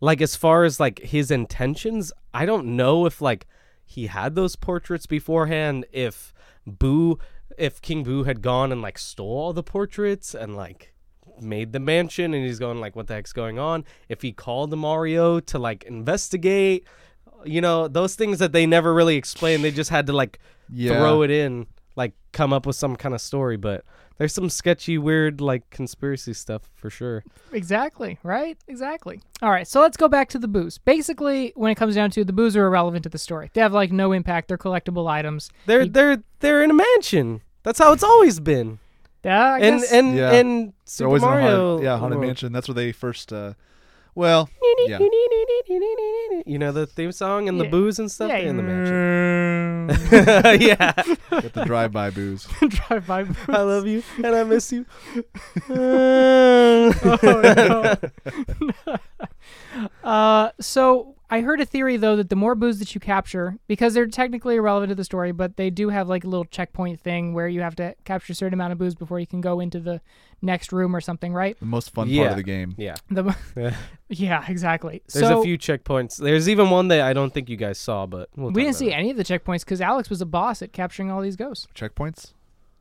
like as far as like his intentions, I don't know if like he had those portraits beforehand. If Boo, if King Boo had gone and like stole all the portraits and like made the mansion, and he's going like, what the heck's going on? If he called Mario to like investigate, you know, those things that they never really explained. They just had to like Yeah. throw it in, like come up with some kind of story. But there's some sketchy, weird, like conspiracy stuff for sure. Exactly, right? Exactly. All right, so let's go back to the boos. Basically, when it comes down to it, the boos are irrelevant to the story. They have like no impact. They're collectible items. They're You- they're they're in a mansion. That's how it's always been. Yeah, I and guess. and Yeah. and Super always in a Mario, haunted, yeah, haunted world. mansion. That's where they first. Uh, well, <laughs> yeah. You know the theme song and the boos and stuff. yeah, They're in the mansion. Mansion. Mm. <laughs> yeah, Get the drive-by boos. <laughs> Drive by boos. I love you and I miss you. <laughs> oh no. Uh, so I heard a theory though that the more boos that you capture, because they're technically irrelevant to the story, but they do have like a little checkpoint thing where you have to capture a certain amount of boos before you can go into the next room or something, right? The most fun part Yeah. of the game. yeah, The, <laughs> Yeah. yeah, exactly. there's so a few checkpoints. There's even one that I don't think you guys saw, but we'll we talk didn't about see it. any of the checkpoints because Alex was a boss at capturing all these ghosts. Checkpoints.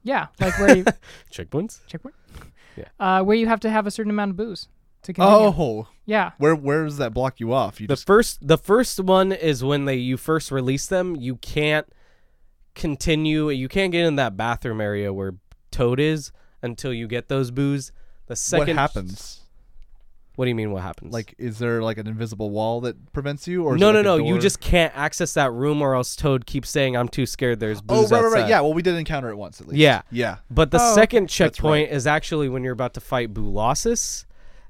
Yeah, like where you <laughs> checkpoints. checkpoint. Yeah. Uh, where you have to have a certain amount of boos to continue. Oh, Yeah. where where does that block you off? You The just first the first one is when they you first release them. You can't continue. You can't get in that bathroom area where Toad is until you get those boos. The what second happens? What do you mean? What happens? Like, is there like an invisible wall that prevents you, or no, no, like a no. You just can't access that room, or else Toad keeps saying, "I'm too scared." There's Oh, boos right, right, outside. right. Yeah. Well, we did encounter it once at least. Yeah. Yeah. But the Oh, second checkpoint right. is actually when you're about to fight Boolossus.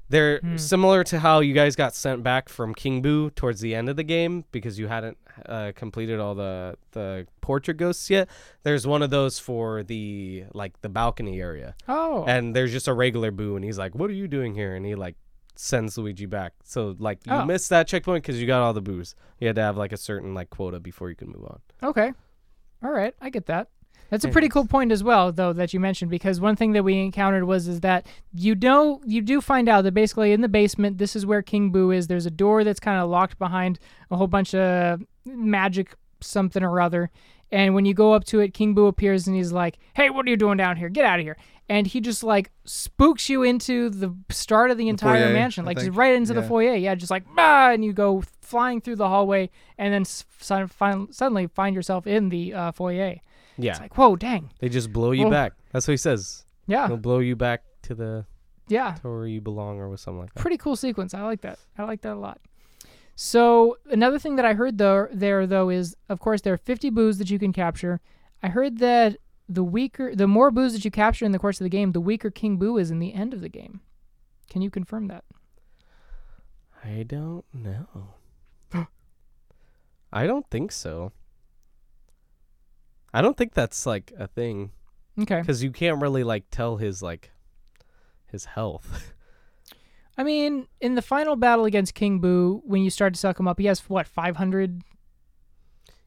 They're Hmm. similar to how you guys got sent back from King Boo towards the end of the game because you hadn't uh, completed all the the portrait ghosts yet. There's one of those for the like the balcony area, Oh. and there's just a regular Boo, and he's like, "What are you doing here?" And he like sends Luigi back. So like you Oh. missed that checkpoint because you got all the boos. You had to have like a certain like quota before you could move on. Okay. All right, I get that. That's a pretty cool point as well, though, that you mentioned because one thing that we encountered was is that you know you do find out that basically in the basement this is where King Boo is. There's a door that's kind of locked behind a whole bunch of magic something or other, and when you go up to it, King Boo appears and he's like, "Hey, what are you doing down here? Get out of here!" And he just like spooks you into the start of the entire foyer, mansion, I like just right into the foyer. Yeah, just like bah, and you go flying through the hallway, and then s- sud- fin- suddenly find yourself in the uh, foyer. Yeah, It's like, whoa, dang. they just blow you Oh. back. That's what he says. Yeah, They'll blow you back to the yeah. to where you belong or with something like that. Pretty cool sequence. I like that. I like that a lot. So another thing that I heard though there though is, of course, there are 50 boos that you can capture. I heard that the weaker, the more boos that you capture in the course of the game, the weaker King Boo is in the end of the game. Can you confirm that? I don't know. <gasps> I don't think so. I don't think that's like a thing Okay. because you can't really like tell his like his health. <laughs> I mean, in the final battle against King Boo, when you start to suck him up, he has what 500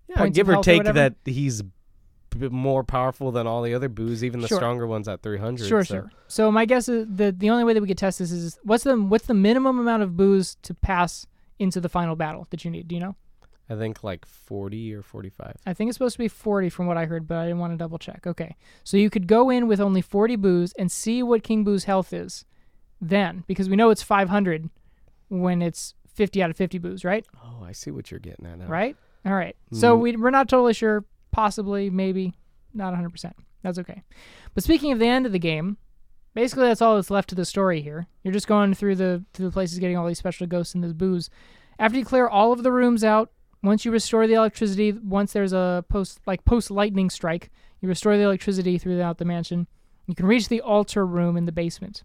yeah, Points give or health or take that he's more powerful than all the other boos, even the Sure. stronger ones at 300. Sure, so. sure. So my guess is the the only way that we could test this is what's the what's the minimum amount of boos to pass into the final battle that you need? Do you know? I think like 40 or 45. I think it's supposed to be 40 from what I heard, but I didn't want to double check. Okay. So you could go in with only 40 boos and see what King Boo's health is then, because we know it's 500 when it's 50 out of 50 boos, right? Oh, I see what you're getting at now. Right? All right. So Mm. we, we're not totally sure. Possibly, maybe, not 100%. That's okay. But speaking of the end of the game, basically that's all that's left to the story here. You're just going through the through the places, getting all these special ghosts and this boos. After you clear all of the rooms out, once you restore the electricity, once there's a post like post lightning strike, you restore the electricity throughout the mansion. You can reach the altar room in the basement,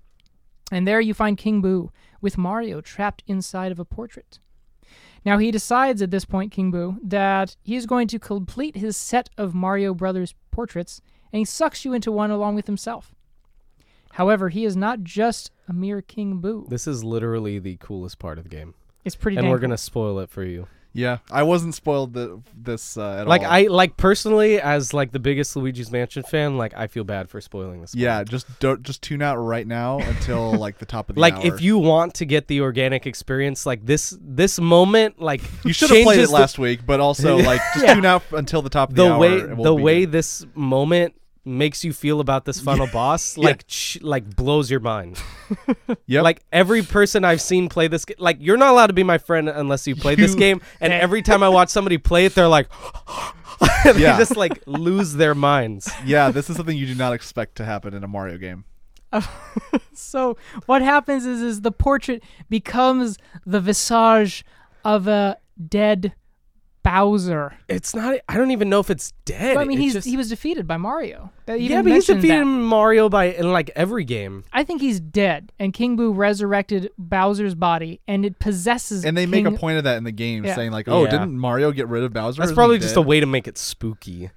and there you find King Boo with Mario trapped inside of a portrait. Now he decides at this point, King Boo, that he's going to complete his set of Mario Brothers portraits, and he sucks you into one along with himself. However, he is not just a mere King Boo. This is literally the coolest part of the game. It's pretty. and we're cool. going to spoil it for you. Yeah, I wasn't spoiled the, this uh, at Like all. I like personally, as like the biggest Luigi's Mansion fan, like I feel bad for spoiling this. yeah, just don't just tune out right now until <laughs> like the top of the Like hour. if you want to get the organic experience, like this this moment, like <laughs> you should have played it changes the- last week, but also <laughs> like just Yeah. tune out until the top of the, the hour. way the way this moment makes you feel about this final boss <laughs> Yeah. like ch- like blows your mind <laughs> Yep. like every person i've seen play this ga- like you're not allowed to be my friend unless you play this game and Yeah. every time i watch somebody play it they're like <laughs> they Yeah. just like lose their minds yeah, this is something you do not expect to happen in a Mario game. So what happens is is the portrait becomes the visage of a dead Bowser. it's not i don't even know if it's dead But, I mean, It's he's just- he was defeated by Mario. Yeah but he's defeated that. mario by in like every game I think he's dead, and King Boo resurrected Bowser's body, and it possesses. And they make a point of that in the game, Yeah. saying like, "Oh, Yeah. didn't Mario get rid of Bowser? that's probably just dead?" a way to make it spooky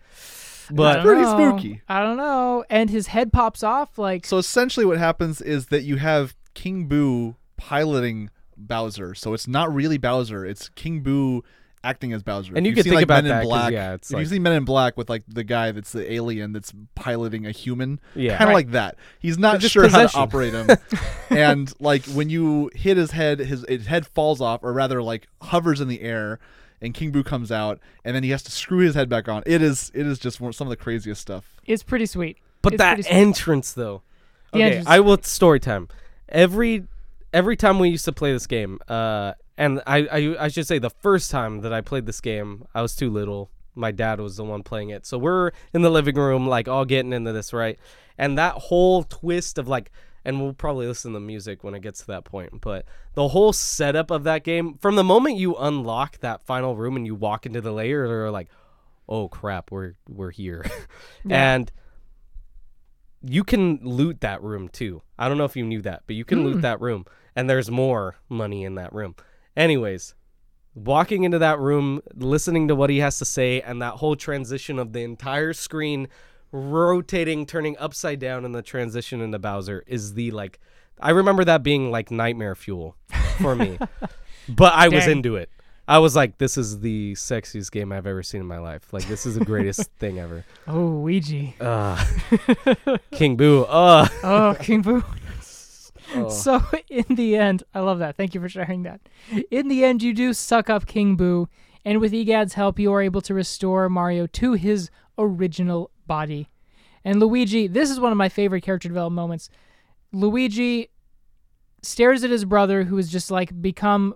but pretty know. spooky. I don't know. And his head pops off like So essentially, what happens is that you have King Boo piloting Bowser. So it's not really Bowser; it's King Boo acting as Bowser. And you You've could seen, think like, about Men that in 'cause, Black. yeah, it's if you see Men in Black with like the guy that's the alien that's piloting a human, yeah kind of Right. like that. He's not But just sure how to operate him, <laughs> and like when you hit his head, his, his head falls off, or rather, like hovers in the air. And King Boo comes out, and then he has to screw his head back on. It is, it is just one- some of the craziest stuff. it's pretty sweet. But It's that sweet. entrance though. The okay, entrance- I will story time. Every every time we used to play this game, uh, and I, I I should say the first time that I played this game, I was too little. My dad was the one playing it, so we're in the living room, like all getting into this, right? And that whole twist of like, and we'll probably listen to the music when it gets to that point, but the whole setup of that game, from the moment you unlock that final room and you walk into the layer, you're like, oh crap, we're we're here, <laughs> Yeah. and you can loot that room too. I don't know if you knew that, but you can Mm. loot that room, and there's more money in that room. Anyways, walking into that room, listening to what he has to say, and that whole transition of the entire screen rotating, turning upside down, and the transition into Bowser is the like. I remember that being like nightmare fuel for me, <laughs> but I was into it. I was like, "This is the sexiest game I've ever seen in my life. Like, this is the greatest <laughs> thing ever." Oh, Ouija. Uh, <laughs> King Boo. Uh, Oh, King Boo. Oh. <laughs> So in the end, I love that. Thank you for sharing that. In the end, you do suck up King Boo, and with Egad's help, you are able to restore Mario to his original body. And Luigi, this is one of my favorite character development moments. Luigi stares at his brother, who has just like become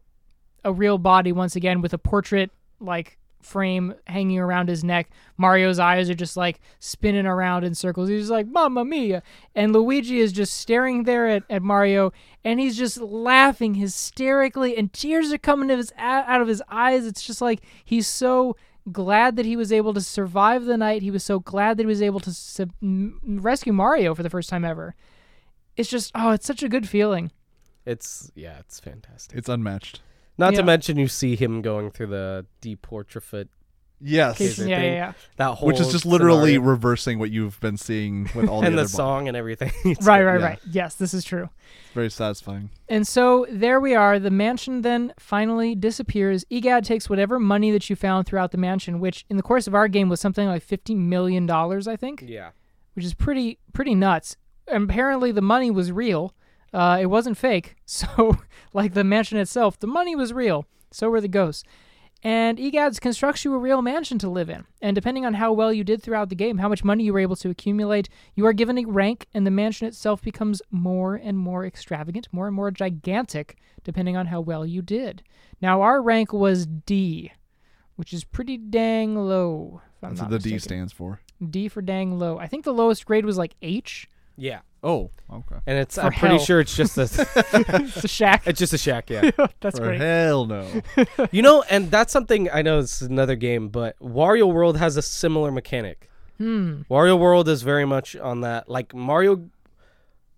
a real body once again with a portrait like frame hanging around his neck. Mario's eyes are just like spinning around in circles. He's like, Mamma Mia. And Luigi is just staring there at, at Mario and he's just laughing hysterically and tears are coming of his, out of his eyes. It's just like he's so glad that he was able to survive the night. He was so glad that he was able to sub- rescue Mario for the first time ever. It's just, oh, it's such a good feeling. It's yeah, it's fantastic. It's unmatched. Not Yeah. to mention you see him going through the deportrait Yes, Is yeah, it yeah, yeah. that whole which is just literally scenario. reversing what you've been seeing with all the and other the bo- song and everything. <laughs> Right, right, yeah. right. Yes, this is true. Very satisfying. And so there we are. The mansion then finally disappears. Egad takes whatever money that you found throughout the mansion, which in the course of our game was something like fifty million dollars, I think, Yeah. which is pretty pretty nuts. And apparently, the money was real. Uh, it wasn't fake. <laughs> So, like the mansion itself, the money was real. So were the ghosts. And Egads constructs you a real mansion to live in. And depending on how well you did throughout the game, how much money you were able to accumulate, you are given a rank, and the mansion itself becomes more and more extravagant, more and more gigantic, depending on how well you did. Now, our rank was D, which is pretty dang low. That's what the D stands for. D for dang low. I think the lowest grade was like H. Yeah. Oh, okay. And it's For I'm pretty hell. sure it's just a <laughs> <laughs> It's a shack. it's just a shack, yeah. <laughs> That's For great. hell no. you know, and that's something I know it's another game, but Wario World has a similar mechanic. Hmm. Wario World is very much on that like Mario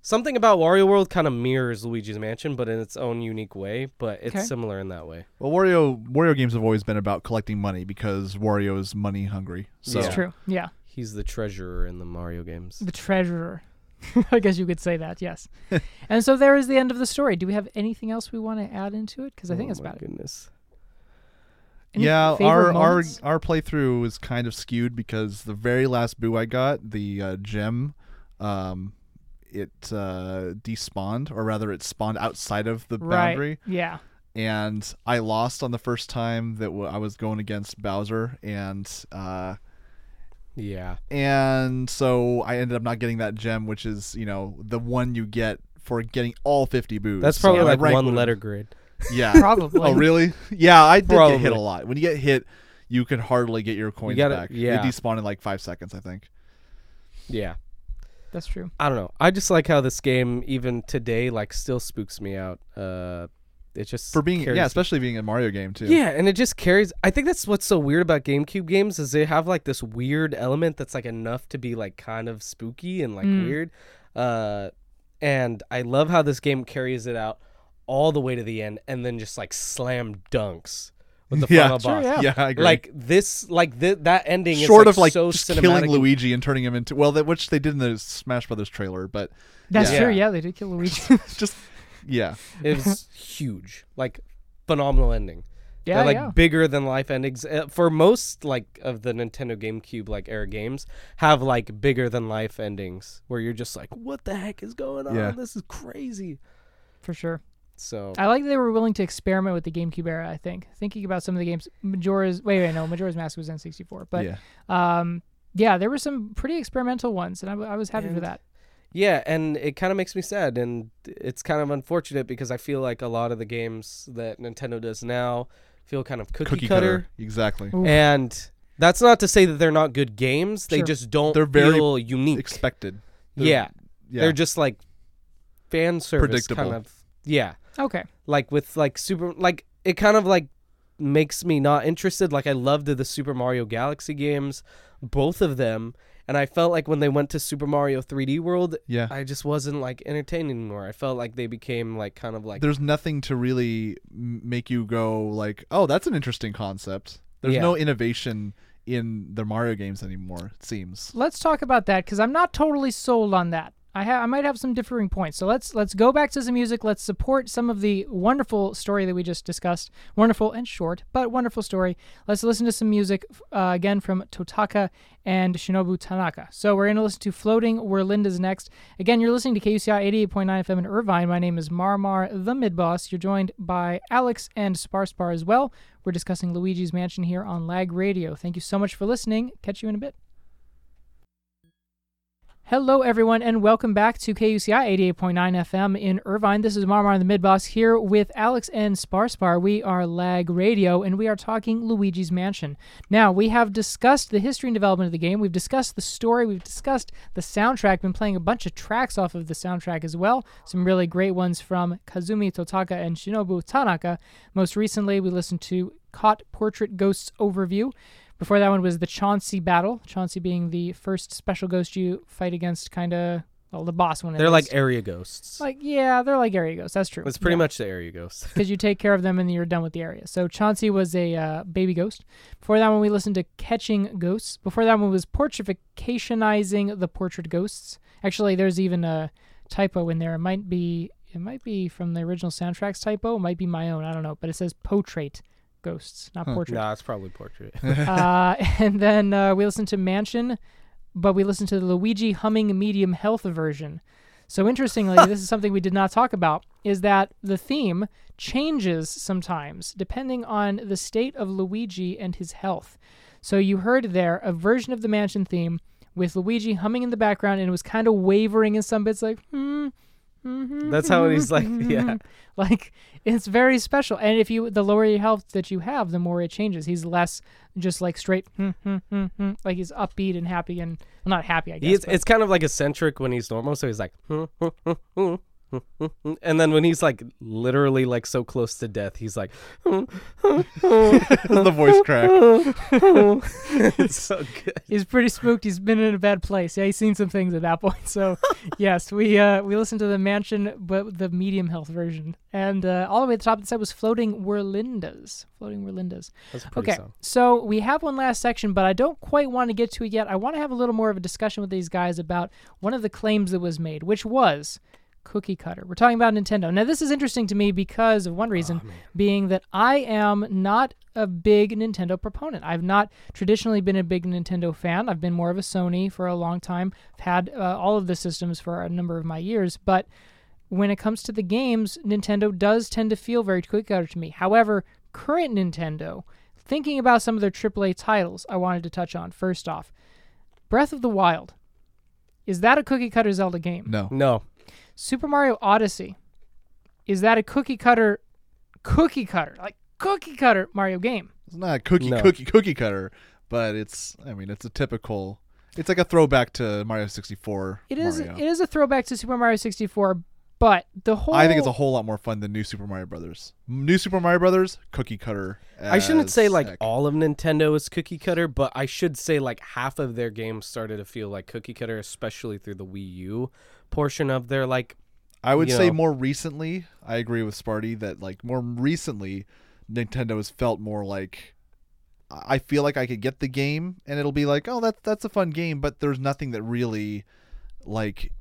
something about Wario World kind of mirrors Luigi's Mansion but in its own unique way, but it's Okay. similar in that way. well, Wario Wario games have always been about collecting money because Wario is money hungry. So Yeah. True. Yeah. He's the treasurer in the Mario games. The treasurer. <laughs> I guess you could say that, yes. <laughs> and so there is the end of the story. Do we have anything else we want to add into it? Because I think oh that's about it. goodness. Any yeah, our our our playthrough was kind of skewed because the very last boo I got, the uh, gem, um, it uh, despawned, or rather, it spawned outside of the boundary, Right. Yeah. and I lost on the first time that w- I was going against Bowser, and uh, Yeah. and so I ended up not getting that gem, which is you know the one you get for getting all fifty boos. That's probably my like one would've- letter grade. Yeah. <laughs> Probably. Oh, really? Yeah, I did get hit a lot. When you get hit, you can hardly get your coins gotta- back. yeah. They despawn in like five seconds, I think. Yeah. That's true. I don't know. I just like how this game even today like still spooks me out. Uh it just For being, carries- yeah, especially being a Mario game too. Yeah, and it just carries I think that's what's so weird about GameCube games is they have like this weird element that's like enough to be like kind of spooky and like Mm. weird. Uh and I love how this game carries it out all the way to the end and then just like slam dunks with the <laughs> Yeah. final Sure, boss. yeah. yeah, I agree. Like this like th- that ending is short like of like so just cinematic killing Luigi and turning him into well, that which they did in the Smash Brothers trailer, but That's Yeah. true. Yeah, they did kill Luigi. <laughs> just yeah, It was <laughs> huge. Like phenomenal ending. yeah, They're, like yeah. bigger than life endings uh, for most like of the Nintendo GameCube like era games have like bigger than life endings where you're just like what the heck is going on Yeah. this is crazy For sure. so I like they were willing to experiment with the GameCube era. I think thinking about some of the games, Majora's wait, wait, no, Majora's Mask was N64, but yeah. um, yeah, there were some pretty experimental ones, and I, w- I was happy for that. Yeah and it kind of makes me sad and it's kind of unfortunate because I feel like a lot of the games that Nintendo does now feel kind of cookie, Cookie cutter, cutter, exactly. Oof. and that's not to say that they're not good games they just don't They're very feel unique Expected. They're- yeah yeah. they're just like fan service Predictable. kind of yeah Okay, like with like super like it kind of like makes me not interested like i loved the super mario galaxy games both of them and i felt like when they went to super mario 3d world yeah. i just wasn't like entertained anymore i felt like they became like kind of like There's nothing to really make you go like, oh, that's an interesting concept. There's Yeah. no innovation in the Mario games anymore. It seems. let's talk about that because I'm not totally sold on that. I ha- I might have some differing points. So let's let's go back to some music. Let's support some of the wonderful story that we just discussed. Wonderful and short, but wonderful story. Let's listen to some music uh, again from Totaka and Shinobu Tanaka. So we're going to listen to Floating Whirlindas next. Again, you're listening to KUCI 88.9 FM in Irvine. My name is Marmar, the mid boss. You're joined by Alex and Sparspar as well. We're discussing Luigi's Mansion here on Lag Radio. Thank you so much for listening. Catch you in a bit. Hello, everyone, and welcome back to KUCI 88.9 FM in Irvine. This is Marmar the Midboss here with Alex and Sparspar. We are Lag Radio, and we are talking Luigi's Mansion. Now, we have discussed the history and development of the game. We've discussed the story. We've discussed the soundtrack. Been playing a bunch of tracks off of the soundtrack as well. Some really great ones from Kazumi Totaka and Shinobu Tanaka. Most recently, we listened to Caught Portrait Ghosts Overview. Before that one was the Chauncey battle. Chauncey being the first special ghost you fight against, kind of well, the boss one. they're like area ghosts like yeah, they're like area ghosts. That's true. it's pretty much the area ghosts <laughs> because you take care of them and you're done with the area. So Chauncey was a uh, baby ghost. Before that one, we listened to Catching Ghosts. Before that one was Portrificationizing the Portrait Ghosts. Actually, there's even a typo in there. It might be it might be from the original soundtrack's typo. It might be my own. I don't know, but it says Portrait Ghosts, not Huh. Portrait. nah it's probably portrait <laughs> uh, <laughs> and then uh, we listened to Mansion, but we listened to the Luigi humming medium health version. So interestingly, <laughs> this is something we did not talk about: is that the theme changes sometimes depending on the state of Luigi and his health. So you heard there a version of the Mansion theme with Luigi humming in the background, and it was kind of wavering in some bits, like. Hmm, hmm, That's how he's like, hmm, yeah. hmm." like it's very special. And if you the lower your health that you have, the more it changes. He's less just like straight, hmm, hmm, hmm, like he's upbeat and happy and well, not happy, I guess. He's, it's kind of like eccentric when he's normal so he's like and then when he's like literally like so close to death he's like <laughs> the voice crack. <laughs> it's so good he's pretty spooked. He's been in a bad place. Yeah, he's seen some things at that point. So, <laughs> yes, we uh, we listened to the mansion, but the medium health version, and uh, all the way at the top of the set was floating Whirlindas. Floating Whirlindas. That's a pretty Okay, song. so we have one last section, but I don't quite want to get to it yet. I want to have a little more of a discussion with these guys about one of the claims that was made, which was cookie cutter. We're talking about Nintendo. Now, this is interesting to me because of one reason Oh, being that I am not a big Nintendo proponent. I've not traditionally been a big Nintendo fan. I've been more of a Sony for a long time. I've had uh, all of the systems for a number of my years, but when it comes to the games, Nintendo does tend to feel very cookie cutter to me. However, current Nintendo, thinking about some of their AAA titles, I wanted to touch on. First off, Breath of the Wild. Is that a cookie cutter Zelda game? No. No. Super Mario Odyssey. Is that a cookie cutter, cookie cutter, like cookie cutter Mario game? It's not a cookie No. cookie cookie cutter, but it's I mean it's a typical it's like a throwback to Mario 64. It is. Mario. It is a throwback to Super Mario 64, but the whole. I think it's a whole lot more fun than New Super Mario Brothers. New Super Mario Brothers cookie cutter. I shouldn't say like heck. all of Nintendo is cookie cutter, but I should say like half of their games started to feel like cookie cutter, especially through the Wii U portion of their like. I would say know. more recently. I agree with Sparty that like more recently, Nintendo has felt more like. I feel like I could get the game and it'll be like, oh, that that's a fun game, but there's nothing that really, like,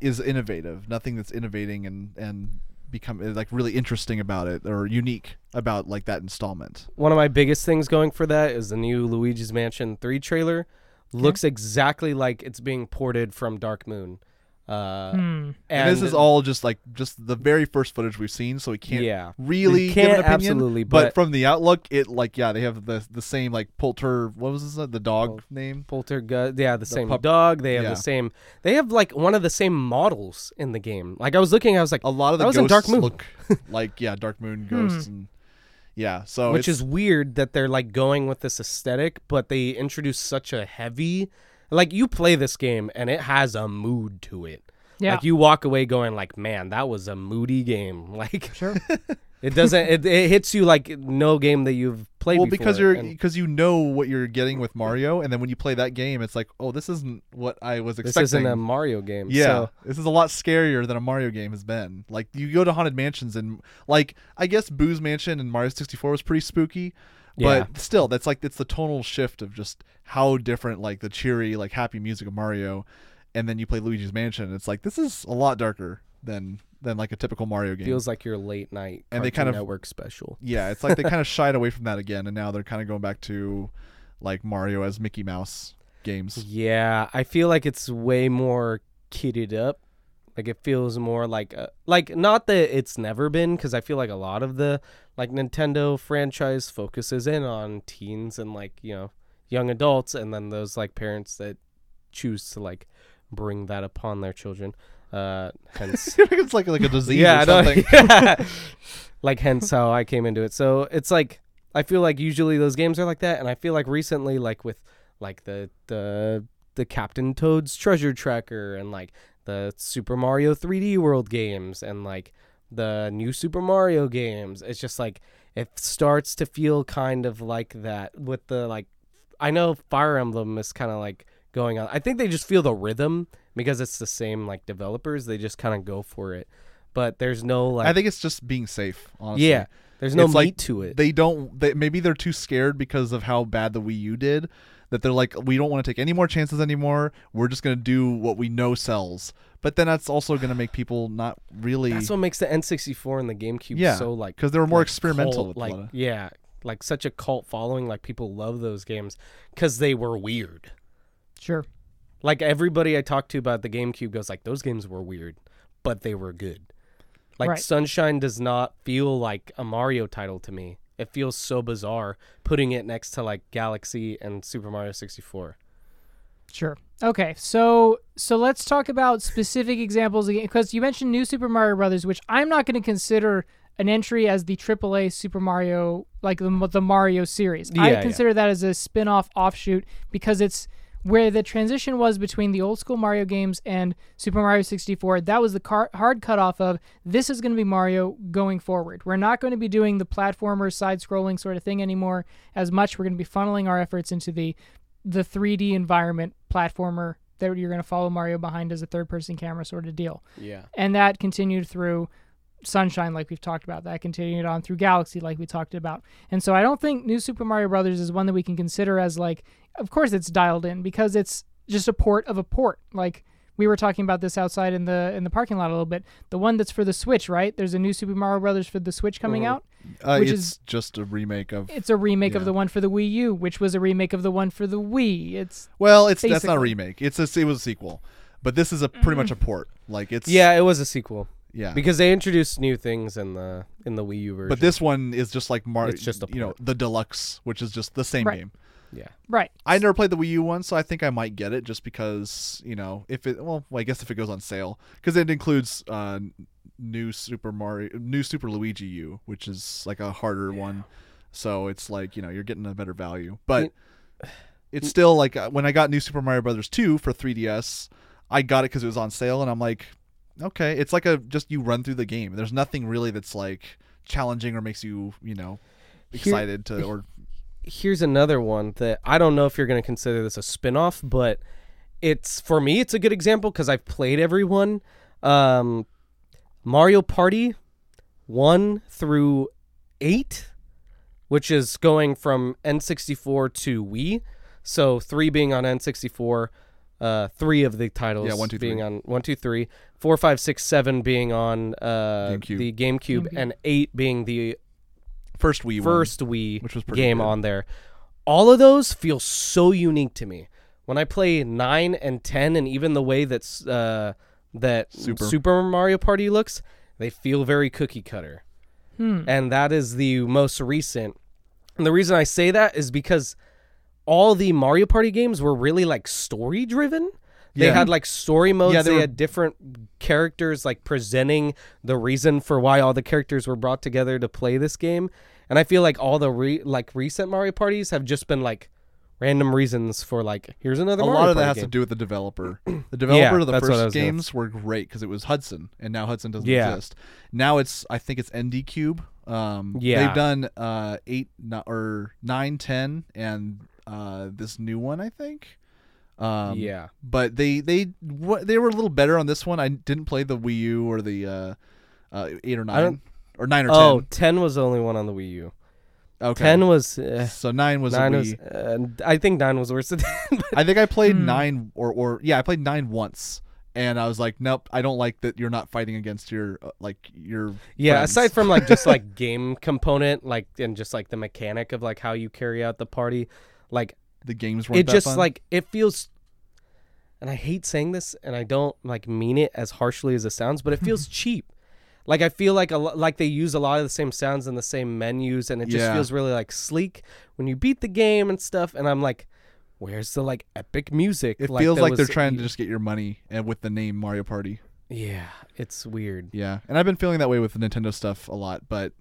is innovative. Nothing that's innovating and and become eh, like really interesting about it or unique about like that installment. One of my biggest things going for that is the new Luigi's Mansion 3 trailer. Looks exactly like it's being ported from Dark Moon. Uh, Hmm. And, this is all just like just the very first footage we've seen, so we can't yeah. really We give an opinion. absolutely, but, but- from the outlook, it like yeah, they have the the same like Polter. What was this? The dog Pol- name? Poltergeist. Yeah, the, same pup- dog. They have yeah. the same. They have like one of the same models in the game. Like I was looking, I was like, A lot of the That was in ghosts Dark Moon. look <laughs> like yeah, Dark Moon ghosts and yeah. So which is weird that they're like going with this aesthetic, but they introduce such a heavy. Like you play this game and it has a mood to it. Yeah. Like you walk away going like, man, that was a moody game. <laughs> Like Sure. it doesn't. It, it hits you like no game that you've played. well before. because you're and because you know what you're getting with Mario, and then when you play that game, it's like oh, this isn't what I was expecting. this expecting. isn't a Mario game. Yeah, so- this is a lot scarier than a Mario game has been. Like you go to haunted mansions and like I guess Boo's Mansion and Mario 64 was pretty spooky, Yeah. but still that's like it's the tonal shift of just how different like the cheery like happy music of Mario, and then you play Luigi's Mansion. It's like this is a lot darker than than like a typical Mario game. feels like your late night And they kind of- network special. yeah, it's like they kind of <laughs> shied away from that again, and now they're kind of going back to like Mario as Mickey Mouse games. Yeah, I feel like it's way more kitted up. Like it feels more like uh like not that it's never been because I feel like a lot of the like Nintendo franchise focuses in on teens and like you know young adults and then those like parents that choose to like bring that upon their children. Uh, hence <laughs> it's like like a disease yeah, or something. <laughs> Yeah. <laughs> like hence how I came into it. So it's like I feel like usually those games are like that, and I feel like recently, like with like the the the Captain Toad's Treasure Tracker and like the Super Mario 3D World games and like the new Super Mario games, it's just like it starts to feel kind of like that with the like. I know Fire Emblem is kind of like going on. I think they just feel the rhythm because it's the same like developers. They just kind of go for it, but there's no like. I think it's just being safe. Honestly. yeah, there's no It's meat like to it. They don't. They, maybe they're too scared because of how bad the Wii U did. That they're like, we don't want to take any more chances anymore. We're just gonna do what we know sells. But then that's also gonna make people not really That's what makes the N64 and the GameCube Yeah, so like because they were more like, experimental. cult, with like lot yeah, like such a cult following. Like people love those games because they were weird. Sure. Like everybody I talked to about the GameCube goes like those games were weird, but they were good. Like Right. Sunshine does not feel like a Mario title to me. It feels so bizarre putting it next to like Galaxy and Super Mario 64. Sure. Okay. So so let's talk about specific examples again because you mentioned New Super Mario Brothers, which I'm not going to consider an entry as the AAA Super Mario like the, the Mario series. Yeah, I yeah. consider that as a spin-off offshoot because it's where the transition was between the old school Mario games and Super Mario 64. That was the car- hard cutoff of this is going to be Mario going forward. We're not going to be doing the platformer side scrolling sort of thing anymore as much. We're going to be funneling our efforts into the the 3D environment platformer that you're going to follow Mario behind as a third person camera sort of deal. Yeah. And that continued through Sunshine, like we've talked about. That continued on through Galaxy, like we talked about. And so I don't think New Super Mario Brothers is one that we can consider as like, of course it's dialed in because it's just a port of a port. Like we were talking about this outside in the in the parking lot a little bit. The one that's for the Switch, right? There's a new Super Mario Brothers for the Switch coming Mhm. out. Uh, Which it's is- just a remake of. It's a remake of the one for the Wii U, which was a remake of the one for the Wii. It's Well, it's that's not a remake. It's a it was a sequel, but this is a pretty much a port. Like it's Yeah, it was a sequel yeah. because they introduced new things in the in the Wii U version. but this one is just like Mario. It's just a you know port. the deluxe, which is just the same Right. game. Yeah, right. I never played the Wii U one, so I think I might get it just because you know if it well, I guess if it goes on sale because it includes uh, new Super Mario, new Super Luigi U, which is like a harder one. So it's like you know you're getting a better value, but <sighs> it's still like uh, when I got New Super Mario Brothers two for 3DS, I got it because it was on sale, and I'm like, okay, it's like a just you run through the game. There's nothing really that's like challenging or makes you you know Here- excited to or here's another one that I don't know if you're going to consider this a spin-off, but it's for me it's a good example cuz I've played everyone. Um Mario Party 1 through 8, which is going from N64 to Wii. So 3 being on N64, uh 3 of the titles Yeah, one, two, being three. on 1 2 3, 4 5 6 7 being on uh GameCube. the GameCube GameCube. and 8 being the first Wii one. first Wii which was pretty game good. on there. All of those feel so unique to me. When I play nine and ten, and even the way that's uh, that Super. Super. Mario Party looks, they feel very cookie cutter, Hmm. and that is the most recent. And the reason I say that is because all the Mario Party games were really like story driven. They Yeah. had like story modes. Yeah, they they were- had different characters like presenting the reason for why all the characters were brought together to play this game. And I feel like all the re- like recent Mario parties have just been like random reasons for like here's another. One. A Mario lot of that has game. to do with the developer. <clears throat> The developer of the that's what I first games were great because it was Hudson, and now Hudson doesn't Yeah. exist. Now it's I think it's ND Cube. Um, Yeah. they've done uh, eight no, or nine, ten, and uh, this new one I think. Um, yeah, but they they they were a little better on this one. I didn't play the Wii U or the uh, uh, eight or nine or nine or Oh, ten. 10 was the only one on the Wii U. Okay, 10 was. Uh, so nine was nine a was. Uh, I think nine was worse than <laughs> 10. I think I played Hmm. nine or or yeah, I played nine once, and I was like, nope, I don't like that you're not fighting against your uh, like your Yeah, friends. aside from like just like <laughs> game component, like and just like the mechanic of like how you carry out the party, like the games weren't it that just fun. like it feels. And I hate saying this, and I don't like mean it as harshly as it sounds, but it feels <laughs> cheap. Like I feel like a like they use a lot of the same sounds and the same menus, and it just Yeah. feels really like sleek when you beat the game and stuff. And I'm like, where's the like epic music? it feels that like they're was- trying to just get your money and with the name Mario Party. Yeah, it's weird. Yeah, and I've been feeling that way with the Nintendo stuff a lot, but.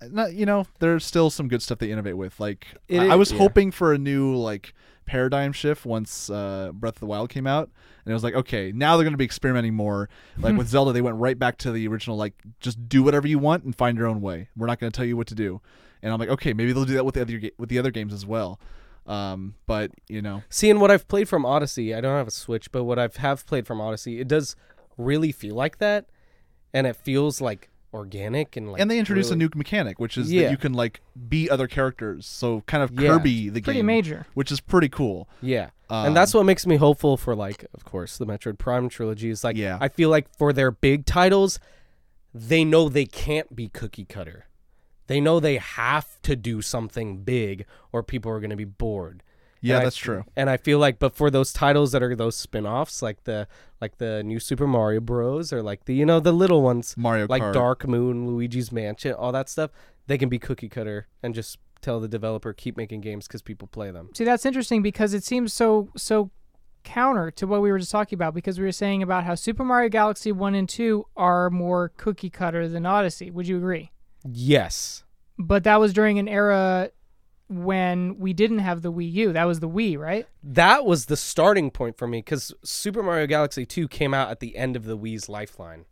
uh, Not, you know, there's still some good stuff they innovate with. Like, It I, I is- was yeah. hoping for a new like paradigm shift once uh, Breath of the Wild came out, and it was like, okay, now they're going to be experimenting more. Like with Zelda, they went right back to the original, like just do whatever you want and find your own way. We're not going to tell you what to do. And I'm like, okay, maybe they'll do that with the other with the other games as well. Um, but you know, Seeing what I've played from Odyssey, I don't have a Switch, but what I've have played from Odyssey, it does really feel like that, and it feels like organic and like. and they introduce really- a new mechanic, which is Yeah. that you can like be other characters. So kind of Yeah. Kirby the Pretty game, major. which is pretty cool. Yeah, Um, and that's what makes me hopeful for like, of course, the Metroid Prime trilogy is like. Yeah. I feel like for their big titles, they know they can't be cookie cutter. They know they have to do something big, or people are going to be bored. Yeah, And I- that's true. And I feel like, but for those titles that are those spin-offs, like the like the new Super Mario Bros. or like the you know the little ones, Mario like Kart. Dark Moon, Luigi's Mansion, all that stuff, they can be cookie cutter and just tell the developer keep making games because people play them. See, that's interesting because it seems so so counter to what we were just talking about because we were saying about how Super Mario Galaxy 1 and 2 are more cookie cutter than Odyssey. Would you agree? Yes. But that was during an era when we didn't have the Wii U. That was the Wii, right? That was the starting point for me because Super Mario Galaxy 2 came out at the end of the Wii's lifeline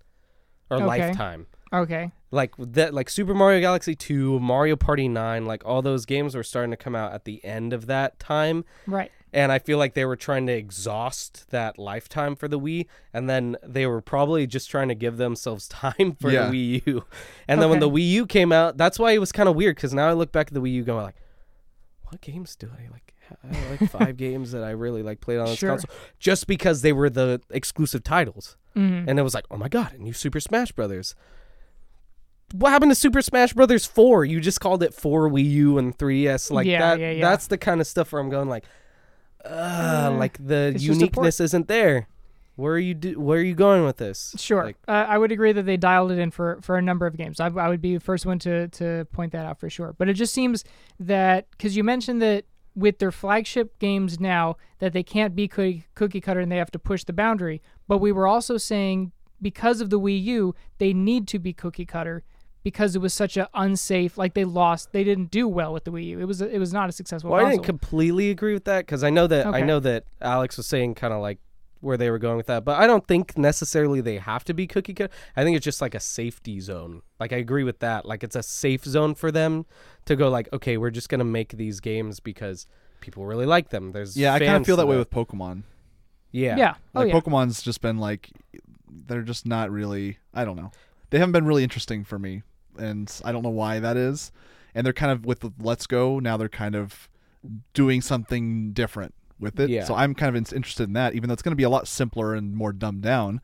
or Okay. lifetime. Okay. Like that like Super Mario Galaxy 2, Mario Party 9, like all those games were starting to come out at the end of that time. Right. and I feel like they were trying to exhaust that lifetime for the Wii, and then they were probably just trying to give themselves <laughs> time for Yeah. the Wii U. And then when the Wii U came out, that's why it was kind of weird because now I look back at the Wii U going like, what games do I like I had, like five <laughs> games that I really like played on this Sure. console, just because they were the exclusive titles, Mhm. and it was like, oh my god, a new Super Smash Brothers. What happened to Super Smash Brothers Four? You just called it Four Wii U and 3DS, like Yeah, that. yeah, yeah. That's the kind of stuff where I'm going like, uh, like the it's just a port. uniqueness isn't there. Where are you do? Where are you going with this? Sure, Like, uh, I would agree that they dialed it in for, for a number of games. I, I would be the first one to, to point that out for sure. But it just seems that because you mentioned that with their flagship games now that they can't be cookie, cookie cutter and they have to push the boundary. But we were also saying because of the Wii U, they need to be cookie cutter because it was such an unsafe. Like they lost, they didn't do well with the Wii U. It was it was not a successful. Well, I didn't completely agree with that because I know that I know that Alex was saying kind of like where they were going with that, but I don't think necessarily they have to be cookie cutter. I think it's just like a safety zone. Like I agree with that. Like it's a safe zone for them to go like, okay, we're just gonna make these games because people really like them. There's Yeah, I kind of feel that way with Pokemon. yeah yeah. Oh yeah. Pokemon's just been like they're just not really I don't know. They haven't been really interesting for me and I don't know why that is. And they're kind of with Let's Go now they're kind of doing something different with it. Yeah. So I'm kind of in- interested in that even though it's going to be a lot simpler and more dumbed down.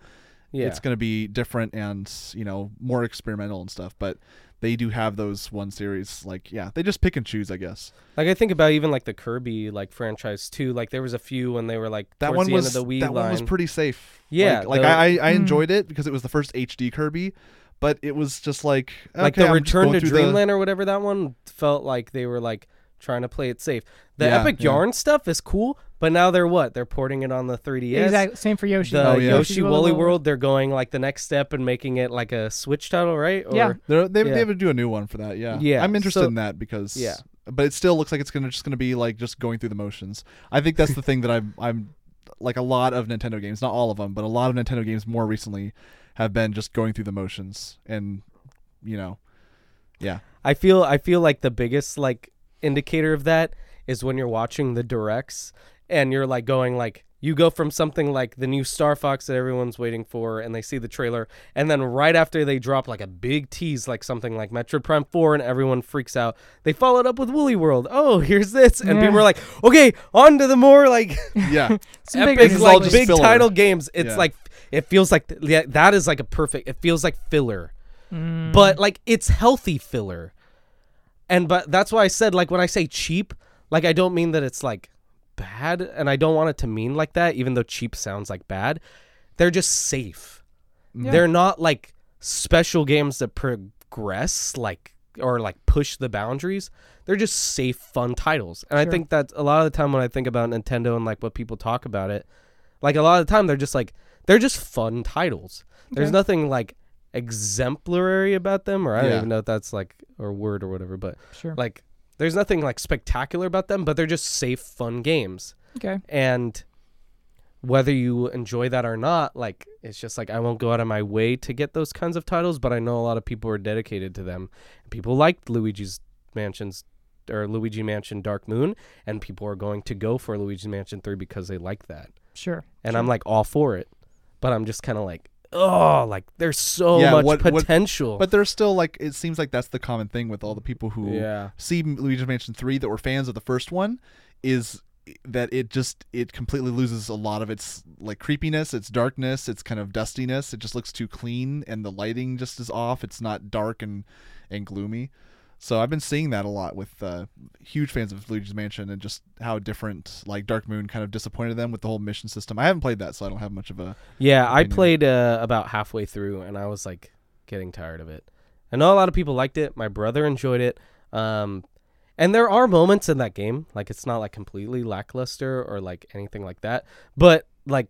yeah. It's going to be different and, you know, more experimental and stuff, but they do have those one series like yeah, they just pick and choose, I guess. like I think about even like the Kirby like franchise too. Like there was a few when they were like That one was the Wii that line. one was pretty safe. Yeah, like, like the- I I I Mm. enjoyed it because it was the first HD Kirby, but it was just like like the I'm return to through the- dreamland or whatever that one felt like they were like trying to play it safe the Yeah, epic yeah. yarn stuff is cool but now they're what they're porting it on the 3ds Exactly. Same for Yoshi. the Oh, yeah. yoshi woolly world they're going like the next step and making it like a switch title right or Yeah. They're, they Yeah. they have to do a new one for that. Yeah, Yeah, I'm interested so- in that because Yeah. but it still looks like it's gonna just gonna be like just going through the motions. I think that's the thing that I'm I'm like a lot of Nintendo games, not all of them, but a lot of Nintendo games more recently have been just going through the motions and you know, yeah, i feel i feel like the biggest like indicator of that is when you're watching the directs and you're like going like you go from something like the new Star Fox that everyone's waiting for, and they see the trailer, and then right after they drop like a big tease, like something like Metroid Prime 4, and everyone freaks out. They followed up with Woolly World. Oh, here's this, and Yeah. people are like, okay, on to the more like <laughs> yeah, <laughs> Some big epic, is like big filler. title games. It's Yeah. like it feels like th- yeah, that is like a perfect. It feels like filler, Mm. but like it's healthy filler. And but that's why I said like when I say cheap, like I don't mean that it's like bad, and I don't want it to mean like that. Even though cheap sounds like bad, they're just safe. Yeah. They're not like special games that progress like or like push the boundaries. They're just safe, fun titles. And I think that a lot of the time when I think about Nintendo and like what people talk about it, like a lot of the time they're just like they're just fun titles. There's nothing like exemplary about them, or I don't Yeah. even know if that's like a word or whatever, but Sure. like there's nothing like spectacular about them, but they're just safe, fun games. okay. And whether you enjoy that or not, like it's just like I won't go out of my way to get those kinds of titles, but I know a lot of people are dedicated to them. People liked Luigi's Mansions or Luigi Mansion Dark Moon, and people are going to go for Luigi's Mansion 3 because they like that. Sure. And sure. I'm like all for it. But I'm just kind of like, oh, like there's so Yeah, much what- what- potential. but there's still like it seems like that's the common thing with all the people who yeah. see Luigi's Mansion 3 that were fans of the first one is that it just it completely loses a lot of its like creepiness, its darkness, its kind of dustiness. It just looks too clean and the lighting just is off. It's not dark and and gloomy. So I've been seeing that a lot with uh, huge fans of Luigi's Mansion and just how different like Dark Moon kind of disappointed them with the whole mission system. I haven't played that, so I don't have much of a Yeah, I played uh, about halfway through and I was like getting tired of it. I know a lot of people liked it. My brother enjoyed it. Um, and there are moments in that game, like it's not like completely lackluster or like anything like that, but like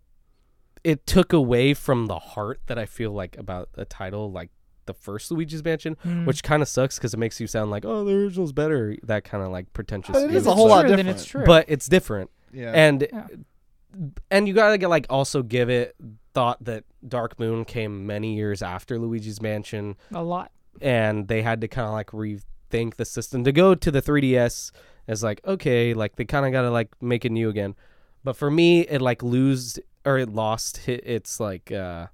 it took away from the heart that I feel like about a title like the first Luigi's Mansion, Mm. which kind of sucks because it makes you sound like, oh, the original's better. That kind of like pretentious. But it view. is a whole True, lot different. it's true. But it's different yeah. and Yeah. and you gotta get like also give it thought that Dark Moon came many years after Luigi's Mansion, a lot. and they had to kind of like rethink the system to go to the 3DS as like okay, like they kind of gotta like make it new again. But for me, it like lose or it lost its like uh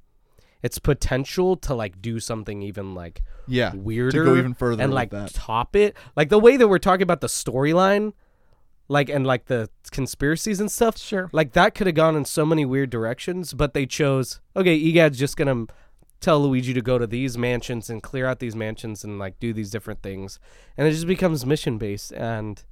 its potential to like do something even like yeah, weirder to go even further and like that. top it. Like the way that we're talking about the storyline, like and like the conspiracies and stuff. Sure. Like that could have gone in so many weird directions, but they chose okay, Egad's just gonna tell Luigi to go to these mansions and clear out these mansions and like do these different things. And it just becomes mission based and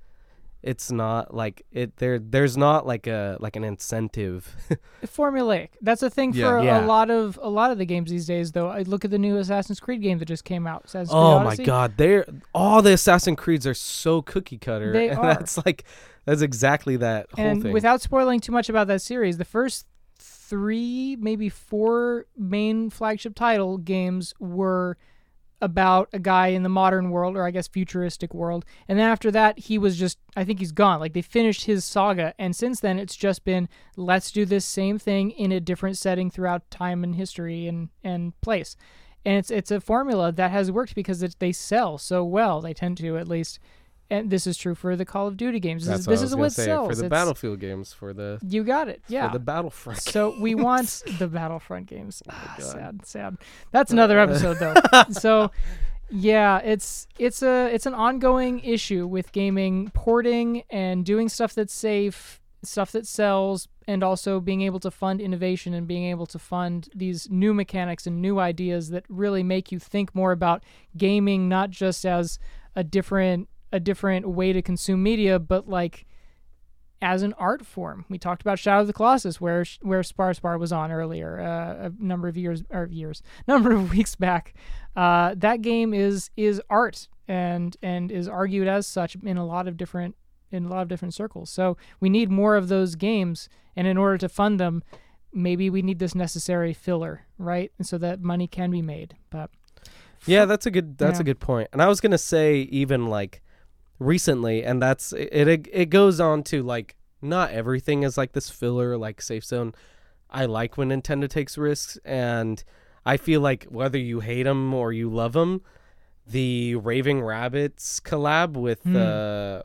it's not like it there there's not like a like an incentive. <laughs> formulaic. That's a thing Yeah. for Yeah. a lot of a lot of the games these days. Though I look at the new Assassin's Creed game that just came out. Assassin's Creed oh my god, they're all the Assassin Creeds are so cookie cutter. They <laughs> and are. that's like that's exactly that whole And thing. without spoiling too much about that series, the first three, maybe four main flagship title games were about a guy in the modern world, or I guess futuristic world. And then after that, he was just, I think he's gone. Like they finished his saga. And since then, it's just been let's do this same thing in a different setting throughout time and history and, and place. And it's it's a formula that has worked because it, they sell so well. They tend to, at least. And this is true for the Call of Duty games. This is, what this I was is what say sells. for the It's- Battlefield games for the you got it. Yeah. for the Battlefront. so we want <laughs> the Battlefront games. Ah, Oh God. sad, sad. That's another episode though. <laughs> so yeah, it's it's a it's an ongoing issue with gaming porting and doing stuff that's safe, stuff that sells, and also being able to fund innovation and being able to fund these new mechanics and new ideas that really make you think more about gaming not just as a different a different way to consume media, but like as an art form. We talked about Shadow of the Colossus, where where Sparspar was on earlier, uh, a number of years or years, <laughs> number of weeks back. Uh, that game is is art and and is argued as such in a lot of different in a lot of different circles. So we need more of those games, and in order to fund them, maybe we need this necessary filler, right? And so that money can be made. But Yeah, that's a good that's Yeah. a good point. And I was gonna say even like recently, and that's it. It, it goes on to like not everything is like this filler like safe zone. I like when Nintendo takes risks, and I feel like whether you hate them or you love them, the Raving Rabbids collab with Hmm. uh,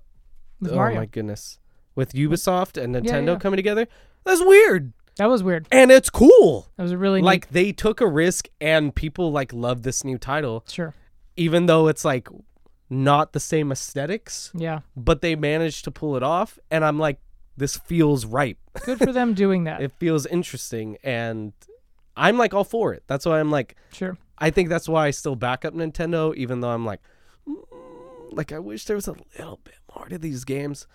with oh Mario, my goodness, with Ubisoft and Yeah, Nintendo yeah. coming together, that's weird that was weird. and it's cool. That was a really Like they took a risk, and people like love this new title sure, even though it's like not the same aesthetics, yeah, but they managed to pull it off. And I'm like, this feels right. good for them <laughs> doing that. It feels interesting. And I'm like all for it. That's why I'm like, Sure. I think that's why I still back up Nintendo, even though I'm like, mm, like I wish there was a little bit more to these games.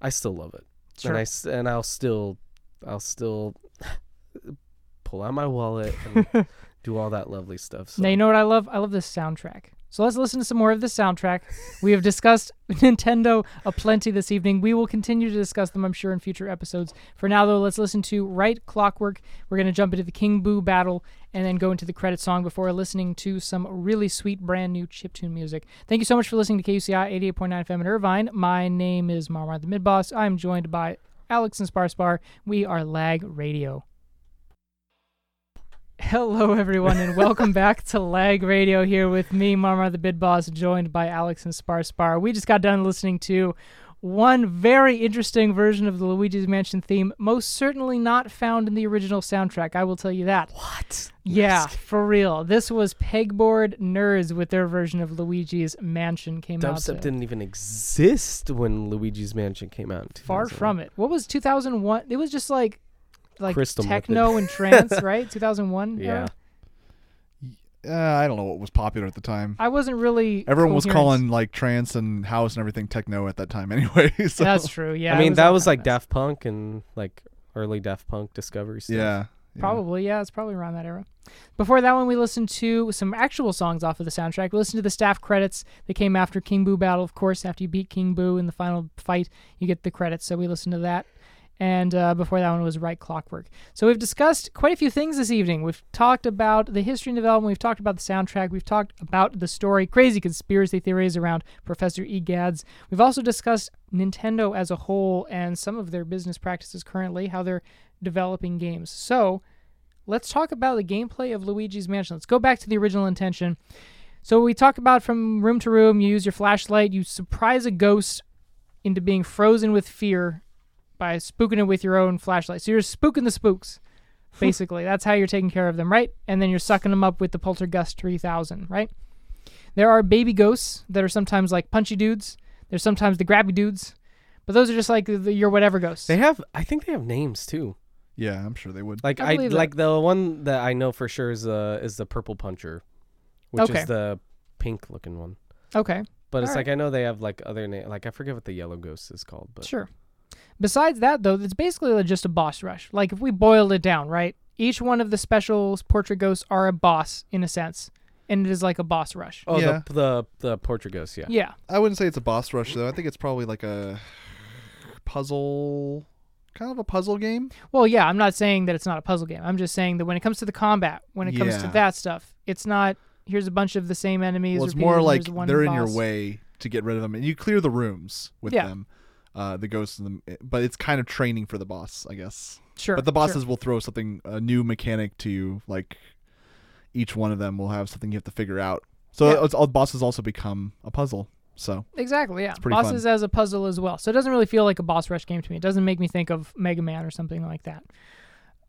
I still love it. Sure. And I and I'll still, I'll still <laughs> pull out my wallet and <laughs> do all that lovely stuff. So. Now you know what I love? I love this soundtrack. So let's listen to some more of the soundtrack. We have discussed <laughs> Nintendo aplenty this evening. We will continue to discuss them, I'm sure, in future episodes. For now, though, let's listen to Right Clockwork. We're going to jump into the King Boo battle and then go into the credit song before listening to some really sweet brand new chiptune music. Thank you so much for listening to KUCI 88.9 FM in Irvine. My name is Marmar the Midboss. I'm joined by Alex and Sparspar. We are Lag Radio. Hello, everyone, and welcome <laughs> back to Lag Radio here with me, Marmar the Mid Boss, joined by Alex and Sparspar. We just got done listening to one very interesting version of the Luigi's Mansion theme, most certainly not found in the original soundtrack. I will tell you that. what? Yeah, for real. This was Pegboard Nerds with their version of Luigi's Mansion came out. Dubstep didn't even exist when Luigi's Mansion came out. in far from it. What was 2001? It was just like like Crystal Method. techno and trance, <laughs> right? 2001. Yeah. era? Uh, I don't know what was popular at the time. I wasn't really. Everyone was calling like trance and house and everything techno at that time <laughs> anyway. <laughs> So That's true. Yeah. I mean, was that was like of mess. Daft Punk and like early Daft Punk discovery stuff. yeah, yeah. Probably, yeah, it's probably around that era. Before that one, we listened to some actual songs off of the soundtrack. We listened to the staff credits that came after King Boo Battle. Of course, after you beat King Boo in the final fight, you get the credits. So we listened to that. And uh, before that one was Right Clockwork. So we've discussed quite a few things this evening. We've talked about the history and development. We've talked about the soundtrack. We've talked about the story, crazy conspiracy theories around Professor Egads. We've also discussed Nintendo as a whole and some of their business practices currently, how they're developing games. So let's talk about the gameplay of Luigi's Mansion. Let's go back to the original intention. So we talk about from room to room, you use your flashlight, you surprise a ghost into being frozen with fear by spooking it with your own flashlight. So you're spooking the spooks. <laughs> Basically, that's how you're taking care of them, right? And then you're sucking them up with the Poltergust 3000, right? There are baby ghosts that are sometimes like punchy dudes. There's sometimes the grabby dudes. But those are just like the, your whatever ghosts. They have. I think they have names too. Yeah, I'm sure they would. Like I I, like the one that I know for sure is uh is the purple puncher, which Okay. is the pink looking one. okay. But it's Alright. like I know they have like other name. Like I forget what the yellow ghost is called. But Sure. Besides that, though, it's basically just a boss rush. Like if we boiled it down, right? Each one of the special portrait ghosts are a boss in a sense, and it is like a boss rush. oh Yeah. the the the portrait ghost. Yeah. Yeah. I wouldn't say it's a boss rush though. I think it's probably like a puzzle, kind of a puzzle game. Well, yeah. I'm not saying that it's not a puzzle game. I'm just saying that when it comes to the combat, when it comes to Yeah. that stuff, it's not. Here's a bunch of the same enemies. Well, it's repeated, more and like here's one they're in your boss. way to get rid of them, and you clear the rooms with Yeah. them. Uh, the ghosts, and the, but it's kind of training for the boss, I guess. Sure. But the sure. bosses will throw something, a new mechanic to you. Like each one of them will have something you have to figure out. So Yeah. it's, all bosses also become a puzzle. So Exactly, yeah. Bosses as a puzzle as well. So it doesn't really feel like a boss rush game to me. It doesn't make me think of Mega Man or something like that.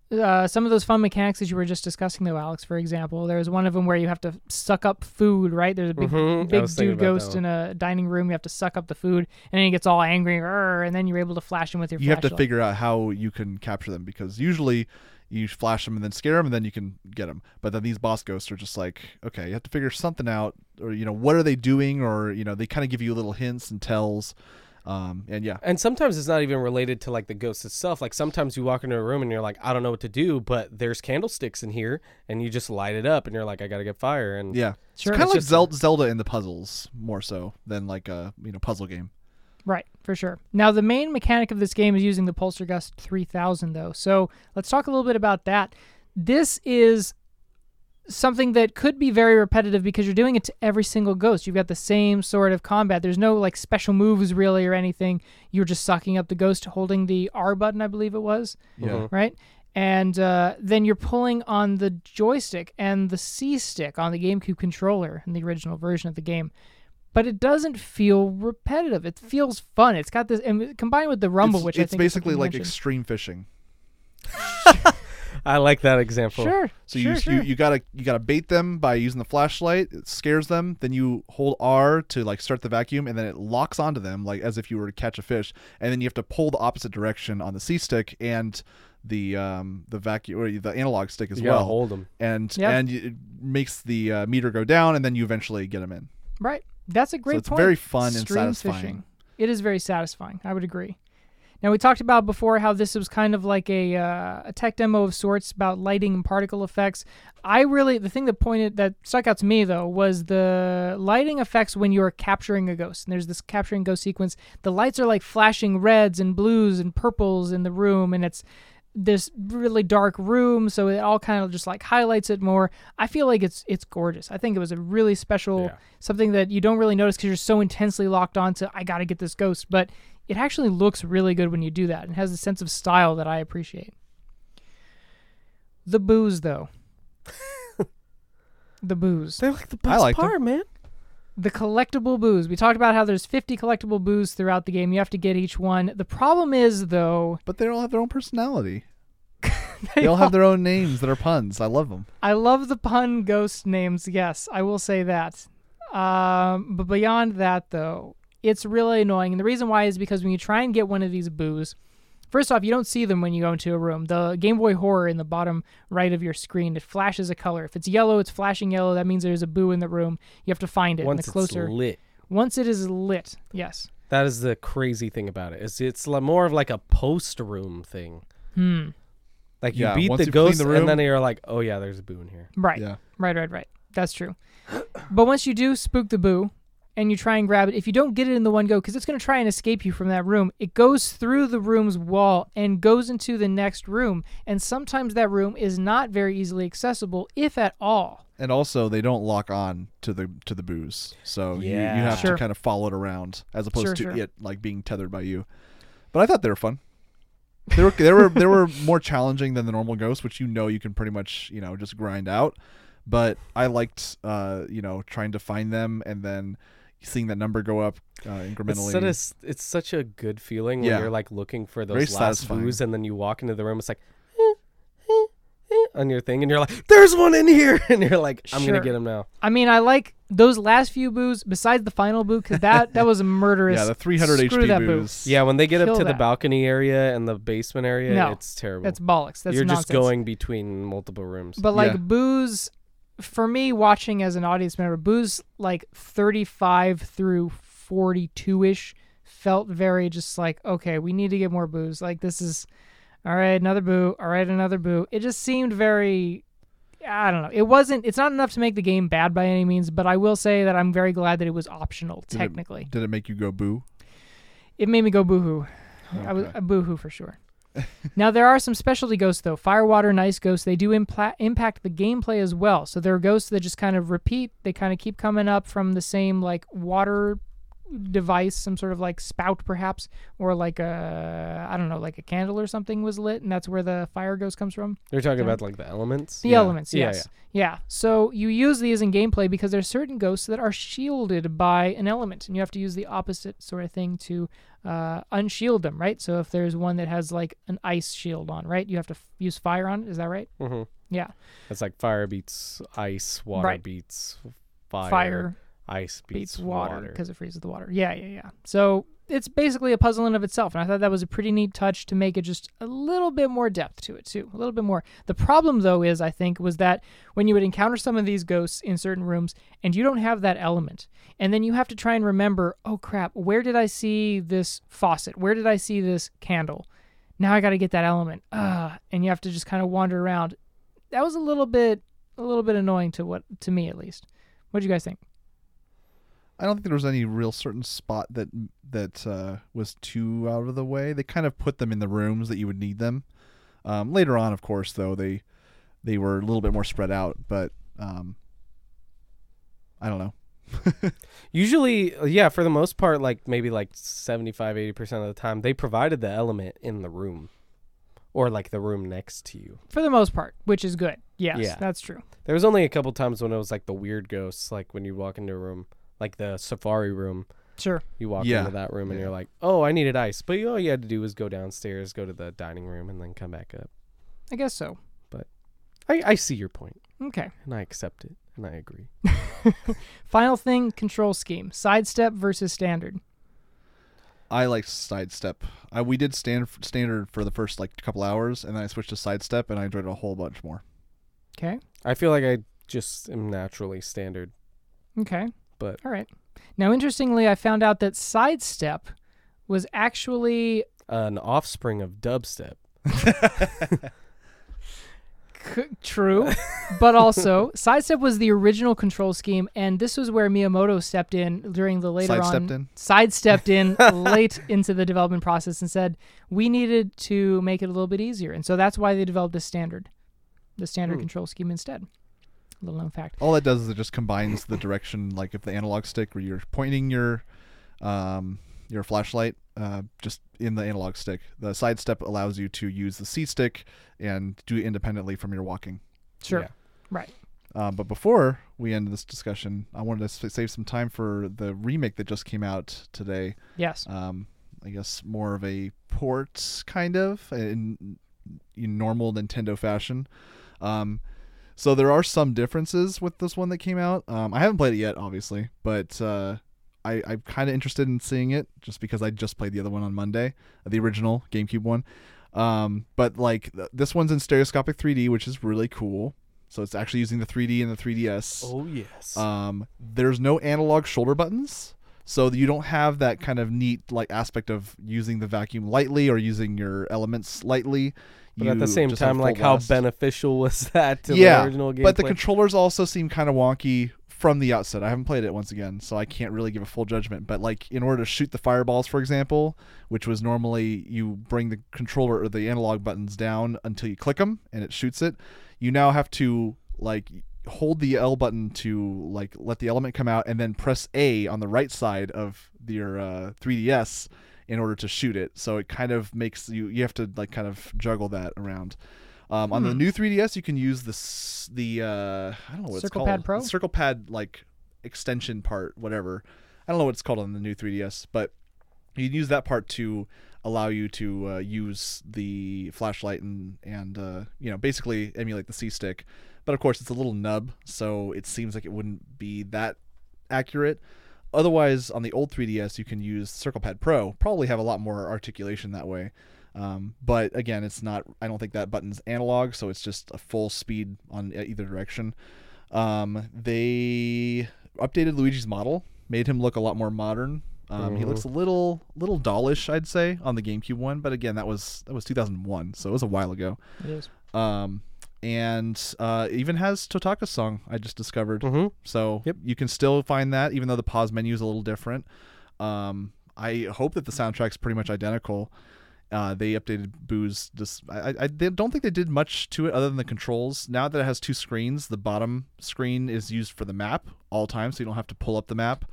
Uh, some of those fun mechanics that you were just discussing, though, Alex, for example, there's one of them where you have to suck up food, right? There's a big, Mhm, big dude ghost in a dining room. You have to suck up the food, and then he gets all angry, and then you're able to flash him with your you have to figure out how you can capture them because usually you flash them and then scare them and then you can get them. But then these boss ghosts are just like, okay, you have to figure something out, or you know, what are they doing, or you know, they kind of give you little hints and tells. Um, and yeah, And sometimes it's not even related to like the ghost itself. Like sometimes you walk into a room and you're like, I don't know what to do, but there's candlesticks in here, and you just light it up, and you're like, I gotta get fire. And yeah, Sure. kind of like just- Zelda in the puzzles more so than like a you know puzzle game. Right, for sure. Now, the main mechanic of this game is using the Poltergust 3000, though. So let's talk a little bit about that. This is something that could be very repetitive because you're doing it to every single ghost. You've got the same sort of combat. There's no like special moves really or anything. You're just sucking up the ghost, holding the R button, I believe it was, Yeah. Mhm. right? And uh, then you're pulling on the joystick and the C stick on the GameCube controller in the original version of the game. But it doesn't feel repetitive. It feels fun. It's got this, and combined with the rumble, it's, which I it's think basically something like mentioned. extreme fishing. <laughs> I like that example. Sure. So sure, you, sure. you you gotta you gotta bait them by using the flashlight. It scares them. Then you hold R to like start the vacuum, and then it locks onto them like as if you were to catch a fish. And then you have to pull the opposite direction on the C stick and the um the vacuum or the analog stick as You gotta well. hold them. And Yeah. and it makes the uh, meter go down, and then you eventually get them in. Right. That's a great so it's point. very fun and Stream satisfying. fishing. It is very satisfying. I would agree. Now we talked about before how this was kind of like a uh, a tech demo of sorts about lighting and particle effects. I really the thing that pointed that stuck out to me though was the lighting effects when you're capturing a ghost. And there's this capturing ghost sequence. The lights are like flashing reds and blues and purples in the room, and it's this really dark room, so it all kind of just like highlights it more. I feel like it's it's gorgeous. I think it was a really special Yeah. something that you don't really notice because you're so intensely locked on to I got to get this ghost, but it actually looks really good when you do that and has a sense of style that I appreciate. The boos, though. <laughs> the boos. They're like the I best like them. part, man. The collectible boos. We talked about how there's 50 collectible boos throughout the game. You have to get each one. The problem is, though, But they all have their own personality. <laughs> They all have their own names that are puns. I love them. I love the pun ghost names. Yes, I will say that. Um, but beyond that, though, it's really annoying. And the reason why is because when you try and get one of these boos, first off, you don't see them when you go into a room. The Game Boy Horror in the bottom right of your screen it flashes a color. If it's yellow, it's flashing yellow. That means there's a boo in the room. You have to find it. Once and the closer, it's lit. once it is lit, yes. That is the crazy thing about it. Is it's more of like a post room thing. Hmm. Like you Yeah, beat the you ghost, the room- and then you're like, oh yeah, there's a boo in here. Right. Yeah. Right, right, right. That's true. but once you do spook the boo and you try and grab it, if you don't get it in the one go, because it's going to try and escape you from that room, it goes through the room's wall and goes into the next room. And sometimes that room is not very easily accessible, if at all. And also, they don't lock on to the to the boos, so you, you have Sure. to kind of follow it around as opposed Sure, to sure. it like being tethered by you. But I thought they were fun. They were they were they were <laughs> more challenging than the normal ghost, which you know you can pretty much you know just grind out. But I liked uh you know trying to find them and then seeing that number go up uh, It's, incrementally. such a s- it's such a good feeling Yeah. when you're like looking for Very those last satisfying. boos, and then you walk into the room. It's like, on your thing, and you're like, "There's one in here," <laughs> and you're like, "I'm Sure. gonna get him now." I mean, I like those last few boos besides the final boo because that that was a <laughs> murderous. Yeah, the 300 screw HP that boo. boost. Yeah, when they get up Kill to the balcony area and the basement area, No, it's terrible. That's bollocks. That's you're nonsense. just going between multiple rooms. But like Yeah. boos, for me watching as an audience member, boos like 35 through 42 ish felt very just like okay, we need to get more boos. Like this is all right, another boo. All right, another boo. It just seemed very. I don't know. It wasn't. It's not enough to make the game bad by any means, but I will say that I'm very glad that it was optional. Did it- technically, Did it make you go boo? it made me go boohoo. I was Okay. a boohoo for sure. <laughs> now there are some specialty ghosts though. Firewater and ice ghosts. They do impla- impact the gameplay as well. So there are ghosts that just kind of repeat. They kind of keep coming up from the same like water device, some sort of like spout perhaps, or like a I don't know, like a candle or something was lit, and that's where the fire ghost comes from. You're talking Yeah. about like the elements. The Yeah. elements, Yeah, yes. Yeah, So you use these in gameplay because there's certain ghosts that are shielded by an element, and you have to use the opposite sort of thing to uh, unshield them, right? So if there's one that has like an ice shield on, right, you have to f- use fire on it. Is that right? hmm Yeah. It's like fire beats ice, water Right. beats fire, Fire, ice beats, beats water because it freezes the water. Yeah, yeah, yeah. So it's basically a puzzle in of itself, and I thought that was a pretty neat touch to make it just a little bit more depth to it too, a little bit more. The problem though is I think was that when you would encounter some of these ghosts in certain rooms, and you don't have that element, and then you have to try and remember, oh crap, where did I see this faucet? Where did I see this candle? Now I got to get that element. Ah, and you have to just kind of wander around. That was a little bit, a little bit annoying to what to me at least. What do you guys think? I don't think there was any real certain spot that that uh, was too out of the way. They kind of put them in the rooms that you would need them. Um, later on, of course, though they they were a little bit more spread out, but um, I don't know. <laughs> Usually, uh, yeah, for the most part, like maybe like 75, 80% of the time, they provided the element in the room or like the room next to you. For the most part, which is good. Yes, Yeah. that's true. There was only a couple times when it was like the weird ghosts, like when you walk into a room, like the safari room. Sure. You walk Yeah. into that room and Yeah. you're like, oh, I needed ice. But all you had to do was go downstairs, go to the dining room, and then come back up. I guess so. But I, I see your point, Okay. and I accept it, and I agree. <laughs> Final thing control scheme sidestep versus standard. I like sidestep. I, we did stand standard for the first like couple hours, and then I switched to sidestep, and I enjoyed it a whole bunch more. Okay. I feel like I just am naturally standard. Okay. But- All right. Now, interestingly, I found out that sidestep was actually An offspring of dubstep. <laughs> c- true, but also <laughs> sidestep was the original control scheme, and this was where Miyamoto stepped in during the later Sidestepped on. in? Sidestepped in <laughs> late into the development process and said we needed to make it a little bit easier, and so that's why they developed the standard, the standard Hmm. control scheme instead. Little known fact. All that does is it just combines the direction, like if the analog stick where you're pointing your um, your flashlight uh, just in the analog stick. The sidestep allows you to use the C stick and do it independently from your walking. Sure. Yeah. Right. Um, but before we end this discussion, I wanted to save some time for the remake that just came out today. Yes. Um, I guess more of a port, kind of, in, in normal Nintendo fashion. Um, so there are some differences with this one that came out. Um, I haven't played it yet, obviously, but uh, I, I'm kind of interested in seeing it just because I just played the other one on Monday, uh, the original GameCube one. Um, but like th- this one's in stereoscopic 3D, which is really cool. So it's actually using the 3D and the 3DS. Oh yes. Um, there's no analog shoulder buttons, so you don't have that kind of neat like aspect of using the vacuum lightly or using your elements lightly. but at the same time, like how beneficial <laughs> was that to Yeah, the original gameplay? But the controllers also seem kind of wonky from the outset. I haven't played it once again, so I can't really give a full judgment. But like in order to shoot the fireballs, for example, which was normally you bring the controller or the analog buttons down until you click them and it shoots it, you now have to like hold the L button to like let the element come out and then press A on the right side of your uh, 3DS in order to shoot it. So it kind of makes you you have to like kind of juggle that around. Um, on the Hmm. new 3DS, you can use this the uh, I don't know what Circle it's called. Pad Pro? Circle Pad like extension part, whatever. I don't know what it's called on the new 3DS, but you can use that part to allow you to uh, use the flashlight and and uh, you know basically emulate the C stick. But of course, it's a little nub, so it seems like it wouldn't be that accurate. Otherwise, on the old 3DS, you can use CirclePad Pro. Probably have a lot more articulation that way. Um, but again, it's not. I don't think that button's analog, so it's just a full speed on either direction. Um, they updated Luigi's model, made him look a lot more modern. Um, He looks a little little dollish, I'd say, on the GameCube one. But again, that was that was 2001, so it was a while ago. It is. Um, and uh, even has Totaka's song I just discovered. Mhm. So Yep. you can still find that, even though the pause menu is a little different. Um, I hope that the soundtrack's pretty much identical. Uh, they updated Boo's. Just I, I, I they don't think they did much to it other than the controls. Now that it has two screens, the bottom screen is used for the map all time, so you don't have to pull up the map.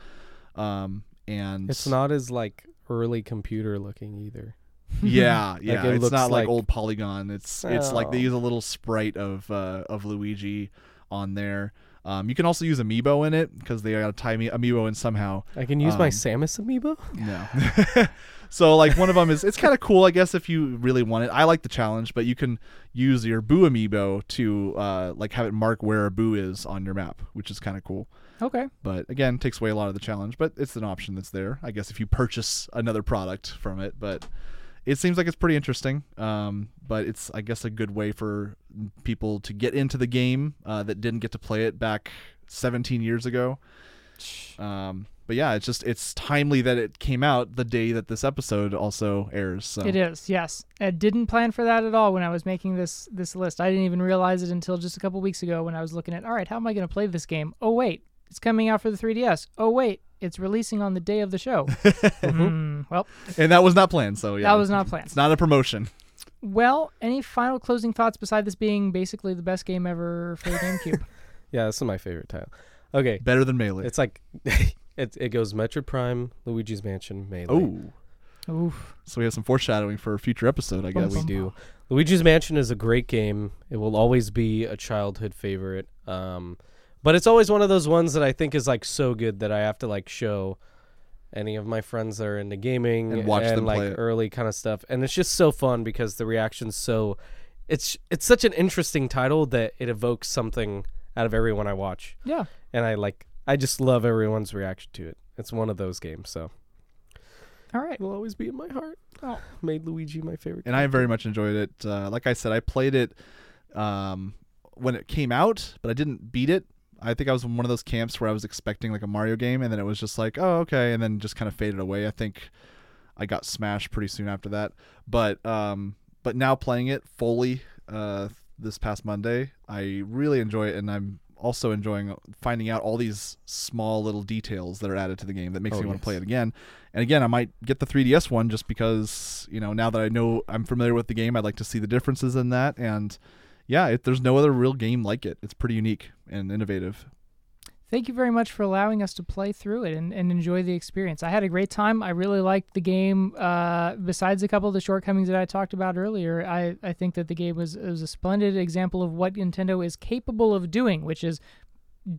Um, and It's not as like early computer looking either. Yeah, <laughs> yeah. it it's not like, like- old polygon. It's it's like they Oh. use a little sprite of uh, of Luigi on there. Um, you can also use amiibo in it because they got to tie me amiibo in somehow. I can use my Um, Samus amiibo. No. <laughs> so like one of them is it's kind of cool, I guess, if you really want it. I like the challenge, but you can use your Boo amiibo to uh, like have it mark where a Boo is on your map, which is kind of cool. Okay. But again, takes away a lot of the challenge. But it's an option that's there, I guess, if you purchase another product from it. But it seems like it's pretty interesting. Um, but it's, I guess, a good way for people to get into the game uh, that didn't get to play it back 17 years ago. Um, but yeah, it's just it's timely that it came out the day that this episode also airs. So It is, yes. I didn't plan for that at all when I was making this this list. I didn't even realize it until just a couple weeks ago when I was looking at, all right, how am I going to play this game? Oh wait, it's coming out for the 3DS. Oh wait, it's releasing on the day of the show. <laughs> Hmm, well, and that was not planned. So yeah, that was not planned. It's not a promotion. Well, any final closing thoughts beside this being basically the best game ever for the GameCube? <laughs> Yeah, this is my favorite title. Okay, Better than Melee. it's like <laughs> it it goes Metroid Prime, Luigi's Mansion, Melee. oh, Oof. so we have some foreshadowing for a future episode, I Bum, guess. we bum. do. Luigi's Mansion is a great game. It will always be a childhood favorite. Um, but it's always one of those ones that I think is like so good that I have to like show any of my friends that are into gaming And watch them like play it. early kind of stuff. And it's just so fun because the reaction's so it's it's such an interesting title that it evokes something out of everyone I watch. Yeah. And I like I just love everyone's reaction to it. It's one of those games, so All right. will always be in my heart. Oh. Made Luigi my favorite. and I very much enjoyed it. Uh, like I said, I played it um, when it came out, but I didn't beat it. I think I was in one of those camps where I was expecting like a Mario game, and then it was just like, oh, okay, and then just kind of faded away. I think I got smashed pretty soon after that. But um, but now playing it fully uh, this past Monday, I really enjoy it, and I'm also enjoying finding out all these small little details that are added to the game that makes Oh, me want to play it again. And again, I might get the 3DS one just because you know now that I know I'm familiar with the game, I'd like to see the differences in that. And yeah, it, there's no other real game like it. It's pretty unique and innovative. Thank you very much for allowing us to play through it and, and enjoy the experience. I had a great time. I really liked the game. Uh, besides a couple of the shortcomings that I talked about earlier, I, I think that the game was, was a splendid example of what Nintendo is capable of doing, which is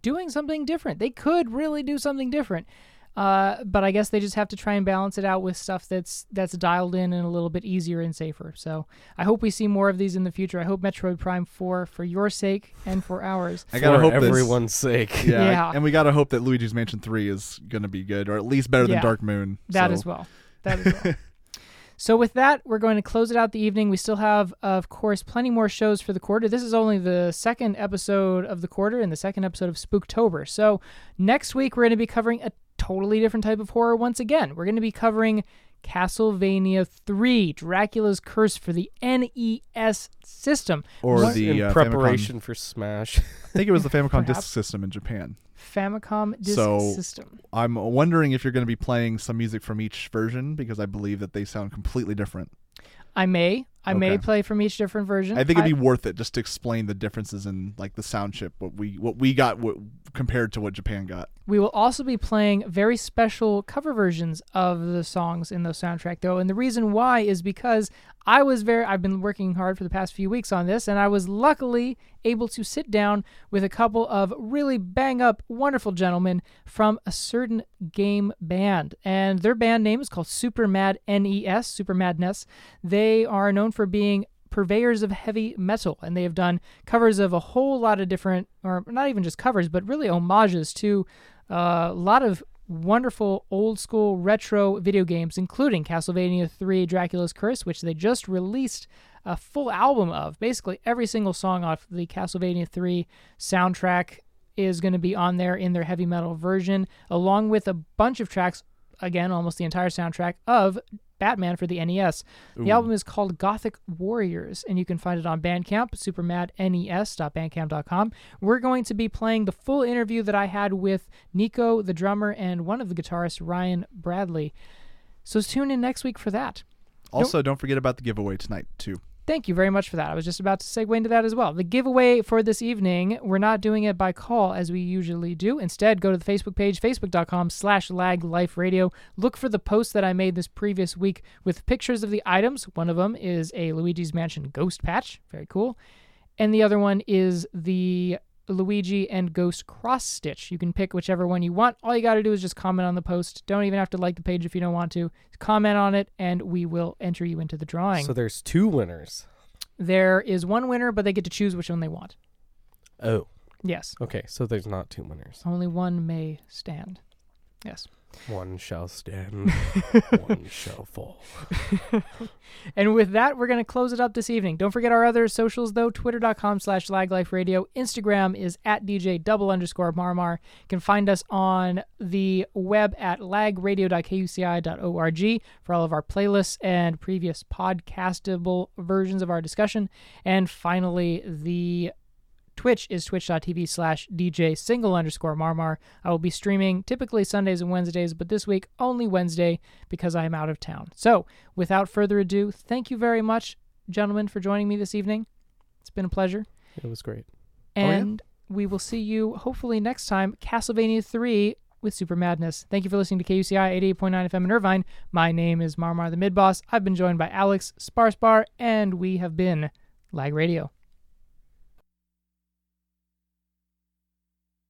doing something different. They could really do something different. Uh, but I guess they just have to try and balance it out with stuff that's that's dialed in and a little bit easier and safer. So I hope we see more of these in the future. I hope Metroid Prime 4, for your sake and for ours, I gotta For hope this- everyone's sake. <laughs> Yeah, Yeah. and we gotta hope that Luigi's Mansion Three is gonna be good, or at least better Yeah. than Dark Moon. That so. as well. That as well. <laughs> so with that, we're going to close it out the evening. We still have, of course, plenty more shows for the quarter. This is only the second episode of the quarter and the second episode of Spooktober. So next week we're going to be covering a totally different type of horror once again. We're going to be covering Castlevania 3, Dracula's Curse for the NES system. Or What- the in uh, preparation for Smash. I think it was the Famicom Disk System in Japan. Famicom Disk So- System. I'm wondering if you're going to be playing some music from each version because I believe that they sound completely different. I may. I may play from each different version. I think it'd be worth it just to explain the differences in like the sound chip, what we what we got w- compared to what Japan got. We will also be playing very special cover versions of the songs in the soundtrack, though. And the reason why is because I was very, I've been working hard for the past few weeks on this, and I was luckily able to sit down with a couple of really bang up, wonderful gentlemen from a certain game band. And their band name is called Super Mad NES, Super Madness. They are known for being purveyors of heavy metal, and they have done covers of a whole lot of different, or not even just covers, but really homages to uh, a lot of wonderful old school retro video games, including Castlevania 3 Dracula's Curse, which they just released a full album of. Basically, every single song off the Castlevania 3 soundtrack is going to be on there in their heavy metal version, along with a bunch of tracks, again, almost the entire soundtrack of Batman for the NES. The Ooh. album is called Gothic Warriors, and you can find it on Bandcamp, supermadnes.bandcamp.com. We're going to be playing the full interview that I had with Nico, the drummer, and one of the guitarists, Ryan Bradley. So tune in next week for that. Also, don't forget about the giveaway tonight too. Thank you very much for that. I was just about to segue into that as well. The giveaway for this evening, we're not doing it by call as we usually do. Instead, go to the Facebook page, facebook.com slash lagliferadio. Look for the post that I made this previous week with pictures of the items. One of them is a Luigi's Mansion ghost patch. Very cool. And the other one is the Luigi and Ghost cross stitch. You can pick whichever one you want. All you got to do is just comment on the post. Don't even have to like the page if you don't want to. Comment on it, and we will enter you into the drawing. So there's two winners. There is one winner, but they get to choose which one they want. Oh, Yes. okay. So there's not two winners. Only one may stand. Yes. One shall stand, <laughs> one shall fall. <laughs> And with that, we're going to close it up this evening. Don't forget our other socials, though. Twitter.com slash lagliferadio. Instagram is at DJ double underscore Marmar. You can find us on the web at lagradio.kuci.org for all of our playlists and previous podcastable versions of our discussion. And finally, the Twitch is twitch.tv slash DJ single underscore Marmar. I will be streaming typically Sundays and Wednesdays, but this week only Wednesday because I am out of town. So without further ado, thank you very much, gentlemen, for joining me this evening. It's been a pleasure. It was great. Oh, yeah? And we will see you hopefully next time, Castlevania 3 with Super Madness. Thank you for listening to KUCI 88.9 FM in Irvine. My name is Marmar the Mid Boss. I've been joined by Alex Sparspar, and we have been Lag Radio.